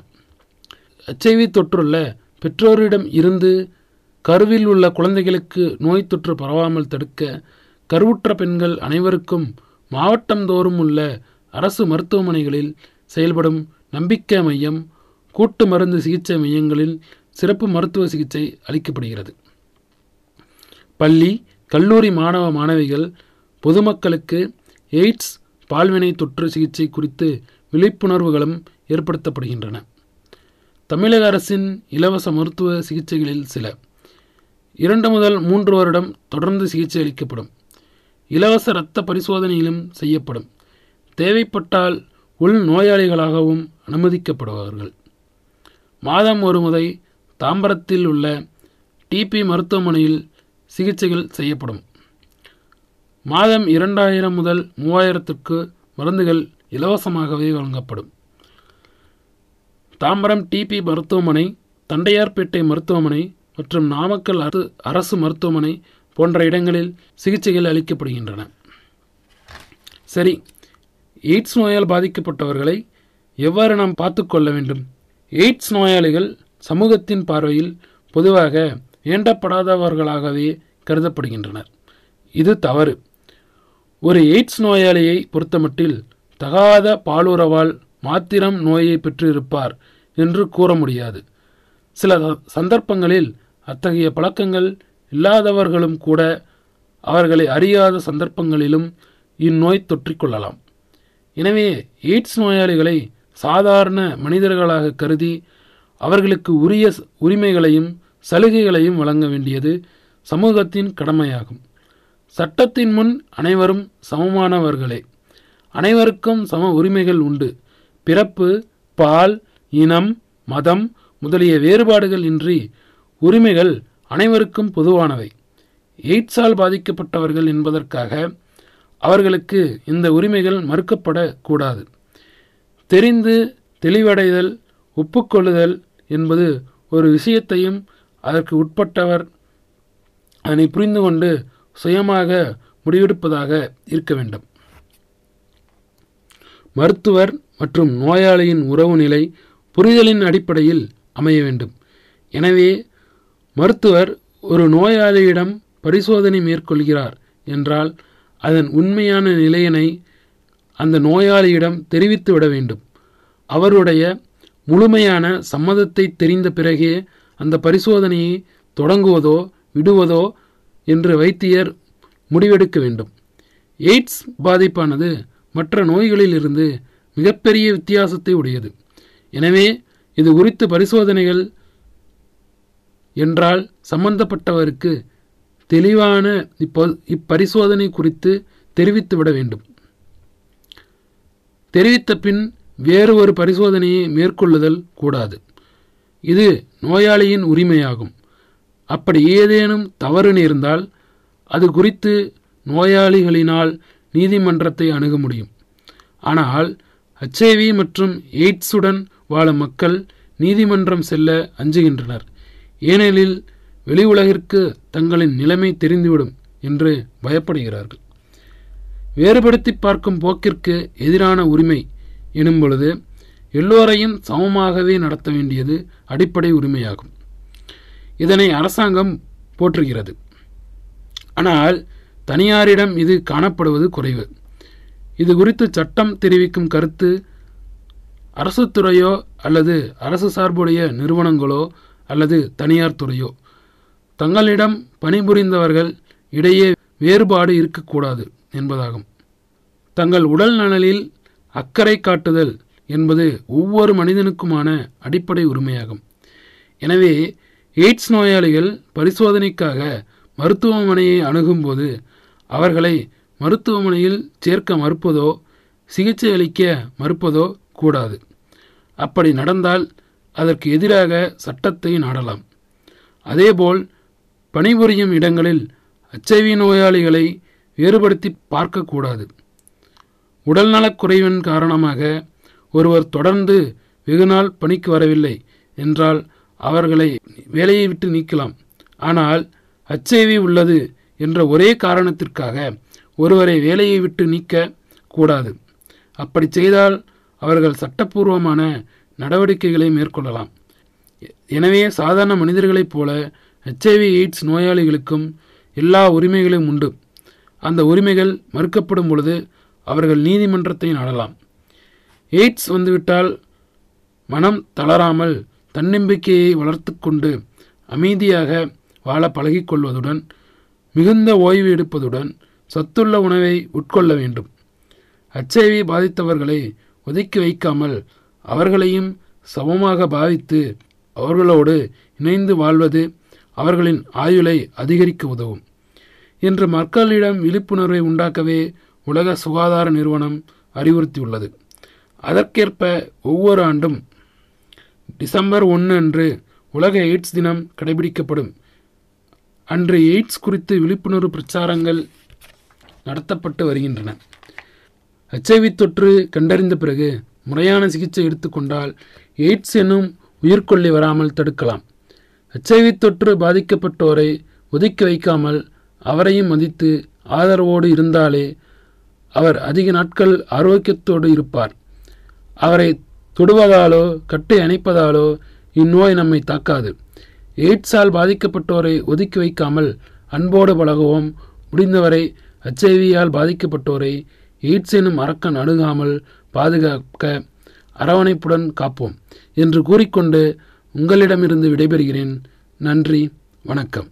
ஹெச்ஐவி தொற்றுள்ள பெற்றோரிடம் இருந்து கருவில் உள்ள குழந்தைகளுக்கு நோய் தொற்று பரவாமல் தடுக்க கருவுற்ற பெண்கள் அனைவருக்கும் மாவட்டந்தோறும் உள்ள அரசு மருத்துவமனைகளில் செயல்படும் நம்பிக்கை மையம் கூட்டு மருந்து சிகிச்சை மையங்களில் சிறப்பு மருத்துவ சிகிச்சை அளிக்கப்படுகிறது. பள்ளி கல்லூரி மாணவ மாணவிகள் பொதுமக்களுக்கு எய்ட்ஸ் பால்வினை தொற்று சிகிச்சை குறித்து விழிப்புணர்வுகளும் ஏற்படுத்தப்படுகின்றன. தமிழக அரசின் இலவச மருத்துவ சிகிச்சைகளில் சில. இரண்டு முதல் மூன்று வருடம் தொடர்ந்து சிகிச்சை அளிக்கப்படும். இலவச இரத்த பரிசோதனையிலும் செய்யப்படும். தேவைப்பட்டால் உள் நோயாளிகளாகவும் அனுமதிக்கப்படுவார்கள். மாதம் ஒரு முறை தாம்பரத்தில் உள்ள டிபி மருத்துவமனையில் சிகிச்சைகள் செய்யப்படும். மாதம் இரண்டாயிரம் முதல் மூவாயிரத்துக்கு மருந்துகள் இலவசமாகவே வழங்கப்படும். தாம்பரம் டிபி மருத்துவமனை தண்டையார்பேட்டை மருத்துவமனை மற்றும் நாமக்கல் அரசு அரசு மருத்துவமனை போன்ற இடங்களில் சிகிச்சைகள் அளிக்கப்படுகின்றன. சரி எய்ட்ஸ் நோயால் பாதிக்கப்பட்டவர்களை எவ்வாறு நாம் பார்த்து கொள்ள வேண்டும்? எய்ட்ஸ் நோயாளிகள் சமூகத்தின் பார்வையில் பொதுவாக வேண்டப்படாதவர்களாகவே கருதப்படுகின்றனர். இது தவறு. ஒரு எய்ட்ஸ் நோயாளியை பொறுத்தமட்டில் தகாத பாலுறவால் மாத்திரம் நோயை பெற்றிருப்பார் என்று கூற முடியாது. சில சந்தர்ப்பங்களில் அத்தகைய பழக்கங்கள் இல்லாதவர்களும் கூட அவர்களை அறியாத சந்தர்ப்பங்களிலும் இந்நோய் தொற்றிக்கொள்ளலாம். எனவே எய்ட்ஸ் நோயாளிகளை சாதாரண மனிதர்களாக கருதி அவர்களுக்கு உரிய உரிமைகளையும் சலுகைகளையும் வழங்க வேண்டியது சமூகத்தின் கடமையாகும். சட்டத்தின் முன் அனைவரும் சமமானவர்களே. அனைவருக்கும் சம உரிமைகள் உண்டு. பிறப்பு பால் இனம் மதம் முதலிய வேறுபாடுகள் இன்றி உரிமைகள் அனைவருக்கும் பொதுவானவை. எய்ட்ஸால் பாதிக்கப்பட்டவர்கள் என்பதற்காக அவர்களுக்கு இந்த உரிமைகள் மறுக்கப்படக்கூடாது. தெரிந்து தெளிவடைதல் ஒப்புக்கொள்ளுதல் என்பது ஒரு விஷயத்தையும் அதற்கு உட்பட்டவர் அதனை புரிந்து கொண்டு சுயமாக முடிவெடுப்பதாக இருக்க வேண்டும். மருத்துவர் மற்றும் நோயாளியின் உறவு நிலை புரிதலின் அடிப்படையில் அமைய வேண்டும். எனவே மருத்துவர் ஒரு நோயாளியிடம் பரிசோதனை மேற்கொள்கிறார் என்றால் அதன் உண்மையான நிலையினை அந்த நோயாளியிடம் தெரிவித்து விட வேண்டும். அவருடைய முழுமையான சம்மதத்தை தெரிந்த பிறகே அந்த பரிசோதனையை தொடங்குவதோ விடுவதோ என்று வைத்தியர் முடிவெடுக்க வேண்டும். எய்ட்ஸ் பாதிப்பானது மற்ற நோய்களிலிருந்து மிகப்பெரிய வித்தியாசத்தை உடையது. எனவே இது குறித்து பரிசோதனைகள் என்றால் சம்பந்தப்பட்டவருக்கு தெளிவான இப்போ இப்பரிசோதனை குறித்து தெரிவித்துவிட வேண்டும். தெரிவித்த பின் வேறு ஒரு பரிசோதனையை மேற்கொள்ளுதல் கூடாது. இது நோயாளியின் உரிமையாகும். அப்படி ஏதேனும் தவறு நேர்ந்தால் அது குறித்து நோயாளிகளினால் நீதிமன்றத்தை அணுக முடியும். ஆனால் ஹெச்ஐவி மற்றும் எய்ட்ஸுடன் வாழும் மக்கள் நீதிமன்றம் செல்ல அஞ்சுகின்றனர். ஏனெனில் வெளி உலகிற்கு தங்களின் நிலைமை தெரிந்துவிடும் என்று பயப்படுகிறார்கள். வேறுபடுத்தி பார்க்கும் போக்கிற்கு எதிரான உரிமை எனும் பொழுது எல்லோரையும் சமமாகவே நடத்த வேண்டியது அடிப்படை உரிமையாகும். இதனை அரசாங்கம் போற்றுகிறது. ஆனால் தனியாரிடம் இது காணப்படுவது குறைவு. இது குறித்து சட்டம் தெரிவிக்கும் கருத்து அரசு துறையோ அல்லது அரசு சார்புடைய நிறுவனங்களோ அல்லது தனியார் துறையோ. தங்களிடம் பணிபுரிந்தவர்கள் இடையே வேறுபாடு இருக்கக்கூடாது என்பதாகும். தங்கள் உடல் நலனில் அக்கறை காட்டுதல் என்பது ஒவ்வொரு மனிதனுக்குமான அடிப்படை உரிமையாகும். எனவே எய்ட்ஸ் நோயாளிகள் பரிசோதனைக்காக மருத்துவமனையை அணுகும்போது அவர்களை மருத்துவமனையில் சேர்க்க மறுப்பதோ சிகிச்சை அளிக்க மறுப்பதோ கூடாது. அப்படி நடந்தால் அதற்கு எதிராக சட்டத்தை நாடலாம். அதேபோல் பணிபுரியும் இடங்களில் அச்சைவி நோயாளிகளை வேறுபடுத்தி பார்க்கக்கூடாது. உடல்நலக் குறைவின் காரணமாக ஒருவர் தொடர்ந்து வெகுநாள் பணிக்கு வரவில்லை என்றால் அவர்களை வேலையை விட்டு நீக்கலாம். ஆனால் ஹச்ஐவி உள்ளது என்ற ஒரே காரணத்திற்காக ஒருவரை வேலையை விட்டு நீக்க கூடாது. அப்படி செய்தால் அவர்கள் சட்டப்பூர்வமான நடவடிக்கைகளை மேற்கொள்ளலாம். எனவே சாதாரண மனிதர்களைப் போல ஹெச்ஐவி எய்ட்ஸ் நோயாளிகளுக்கும் எல்லா உரிமைகளும் உண்டு. அந்த உரிமைகள் மறுக்கப்படும் பொழுது அவர்கள் நீதிமன்றத்தை நாடலாம். எய்ட்ஸ் வந்துவிட்டால் மனம் தளராமல் தன்னம்பிக்கையை வளர்த்து கொண்டு அமைதியாக வாழ பழகிக்கொள்வதுடன் மிகுந்த ஓய்வு எடுப்பதுடன் சத்துள்ள உணவை உட்கொள்ள வேண்டும். ஹச்ஐவி பாதித்தவர்களை ஒதுக்கி வைக்காமல் அவர்களையும் சமமாக பாவித்து அவர்களோடு இணைந்து வாழ்வது அவர்களின் ஆயுளை அதிகரிக்க உதவும். என்று மக்களிடம் விழிப்புணர்வை உண்டாக்கவே உலக சுகாதார நிறுவனம் அறிவுறுத்தியுள்ளது. அதற்கேற்ப ஒவ்வொரு ஆண்டும் டிசம்பர் ஒன்று அன்று உலக எய்ட்ஸ் தினம் கடைபிடிக்கப்படும். அன்று எய்ட்ஸ் குறித்து விழிப்புணர்வு பிரச்சாரங்கள் நடத்தப்பட்டு வருகின்றன. ஹெச்ஐவி தொற்று கண்டறிந்த பிறகு முறையான சிகிச்சை எடுத்துக்கொண்டால் எய்ட்ஸ் எனும் உயிர்கொல்லி வராமல் தடுக்கலாம். ஹெச்ஐவி தொற்று பாதிக்கப்பட்டோரை ஒதுக்கி வைக்காமல் அவரையும் மதித்து ஆதரவோடு இருந்தாலே அவர் அதிக நாட்கள் ஆரோக்கியத்தோடு இருப்பார். அவரை தொடுவதாலோ கட்டை அணைப்பதாலோ இந்நோய் நம்மை தாக்காது. எய்ட்ஸால் பாதிக்கப்பட்டோரை ஒதுக்கி வைக்காமல் அன்போடு பழகவும். முடிந்தவரை ஹெச்ஐவியால் பாதிக்கப்பட்டோரை எய்ட்ஸ் எனும் அரக்கன் அணுகாமல் பாதுகாக்க அரவணைப்புடன் காப்போம் என்று கூறிக்கொண்டு உங்களிடமிருந்து விடைபெறுகிறேன். நன்றி வணக்கம்.